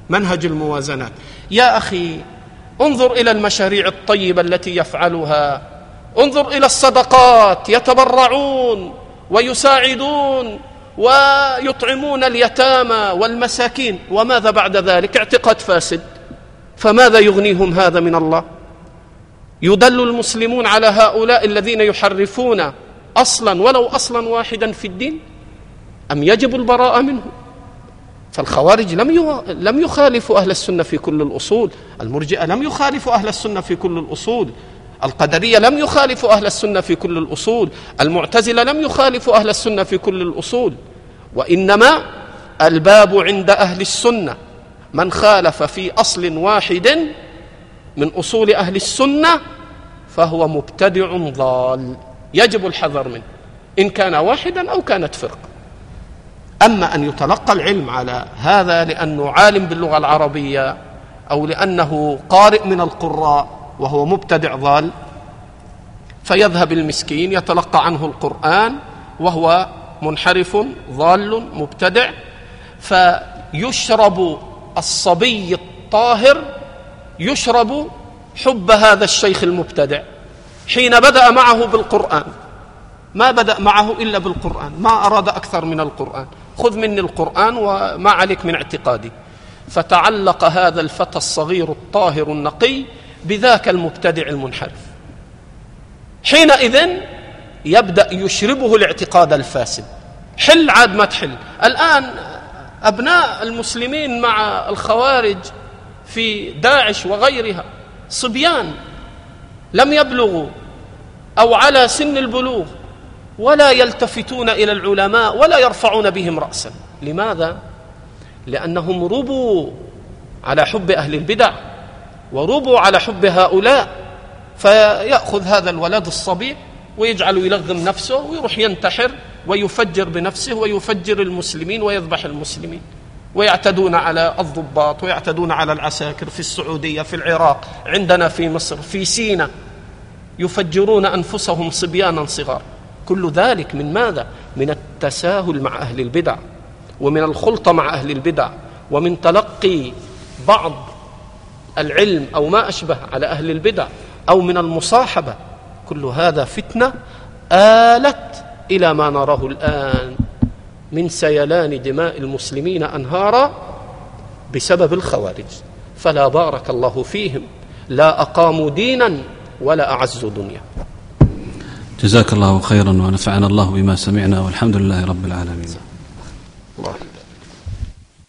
منهج الموازنات. يا أخي انظر إلى المشاريع الطيبة التي يفعلها. انظر إلى الصدقات يتبرعون ويساعدون. ويطعمون اليتامى والمساكين. وماذا بعد ذلك؟ اعتقاد فاسد. فماذا يغنيهم هذا من الله؟ يدل المسلمون على هؤلاء الذين يحرفون أصلا ولو أصلا واحدا في الدين أم يجب البراءة منهم؟ فالخوارج لم لم يخالفوا أهل السنة في كل الأصول. المرجئة لم يخالفوا أهل السنة في كل الأصول. القدرية لم يخالفوا أهل السنة في كل الأصول المعتزلة لم يخالفوا أهل السنة في كل الأصول وإنما الباب عند أهل السنة. من خالف في أصل واحد من أصول أهل السنة فهو مبتدع ضال يجب الحذر منه إن كان واحدا أو كانت فرقة. أما أن يتلقى العلم على هذا لأنه عالم باللغة العربية أو لأنه قارئ من القراء وهو مبتدع ضال فيذهب المسكين يتلقى عنه القرآن وهو منحرف ضال مبتدع فيشرب الصبي الطاهر يشرب حب هذا الشيخ المبتدع حين بدأ معه بالقرآن. ما بدأ معه إلا بالقرآن ما أراد أكثر من القرآن. خذ مني القرآن وما عليك من اعتقادي. فتعلق هذا الفتى الصغير الطاهر النقي بذاك المبتدع المنحرف. حينئذ يبدأ يشربه الاعتقاد الفاسد. حل عاد ما تحل. الآن أبناء المسلمين مع الخوارج في داعش وغيرها صبيان لم يبلغوا أو على سن البلوغ ولا يلتفتون إلى العلماء ولا يرفعون بهم رأسا. لماذا؟ لأنهم ربوا على حب أهل البدع. وربوا على حب هؤلاء فيأخذ هذا الولد الصبي ويجعل يلغم نفسه ويروح ينتحر ويفجر بنفسه ويفجر المسلمين ويذبح المسلمين. ويعتدون على الضباط ويعتدون على العساكر في السعودية في العراق عندنا في مصر في سينا. يفجرون أنفسهم صبيانا صغار. كل ذلك من ماذا؟ من التساهل مع أهل البدع ومن الخلطه مع أهل البدع ومن تلقي بعض العلم أو ما أشبه على أهل البدع أو من المصاحبة. كل هذا فتنة آلت إلى ما نراه الآن من سيلان دماء المسلمين أنهارا بسبب الخوارج. فلا بارك الله فيهم لا أقاموا دينا ولا أعزوا دنيا. جزاك الله خيرا ونفعنا الله بما سمعنا والحمد لله رب العالمين.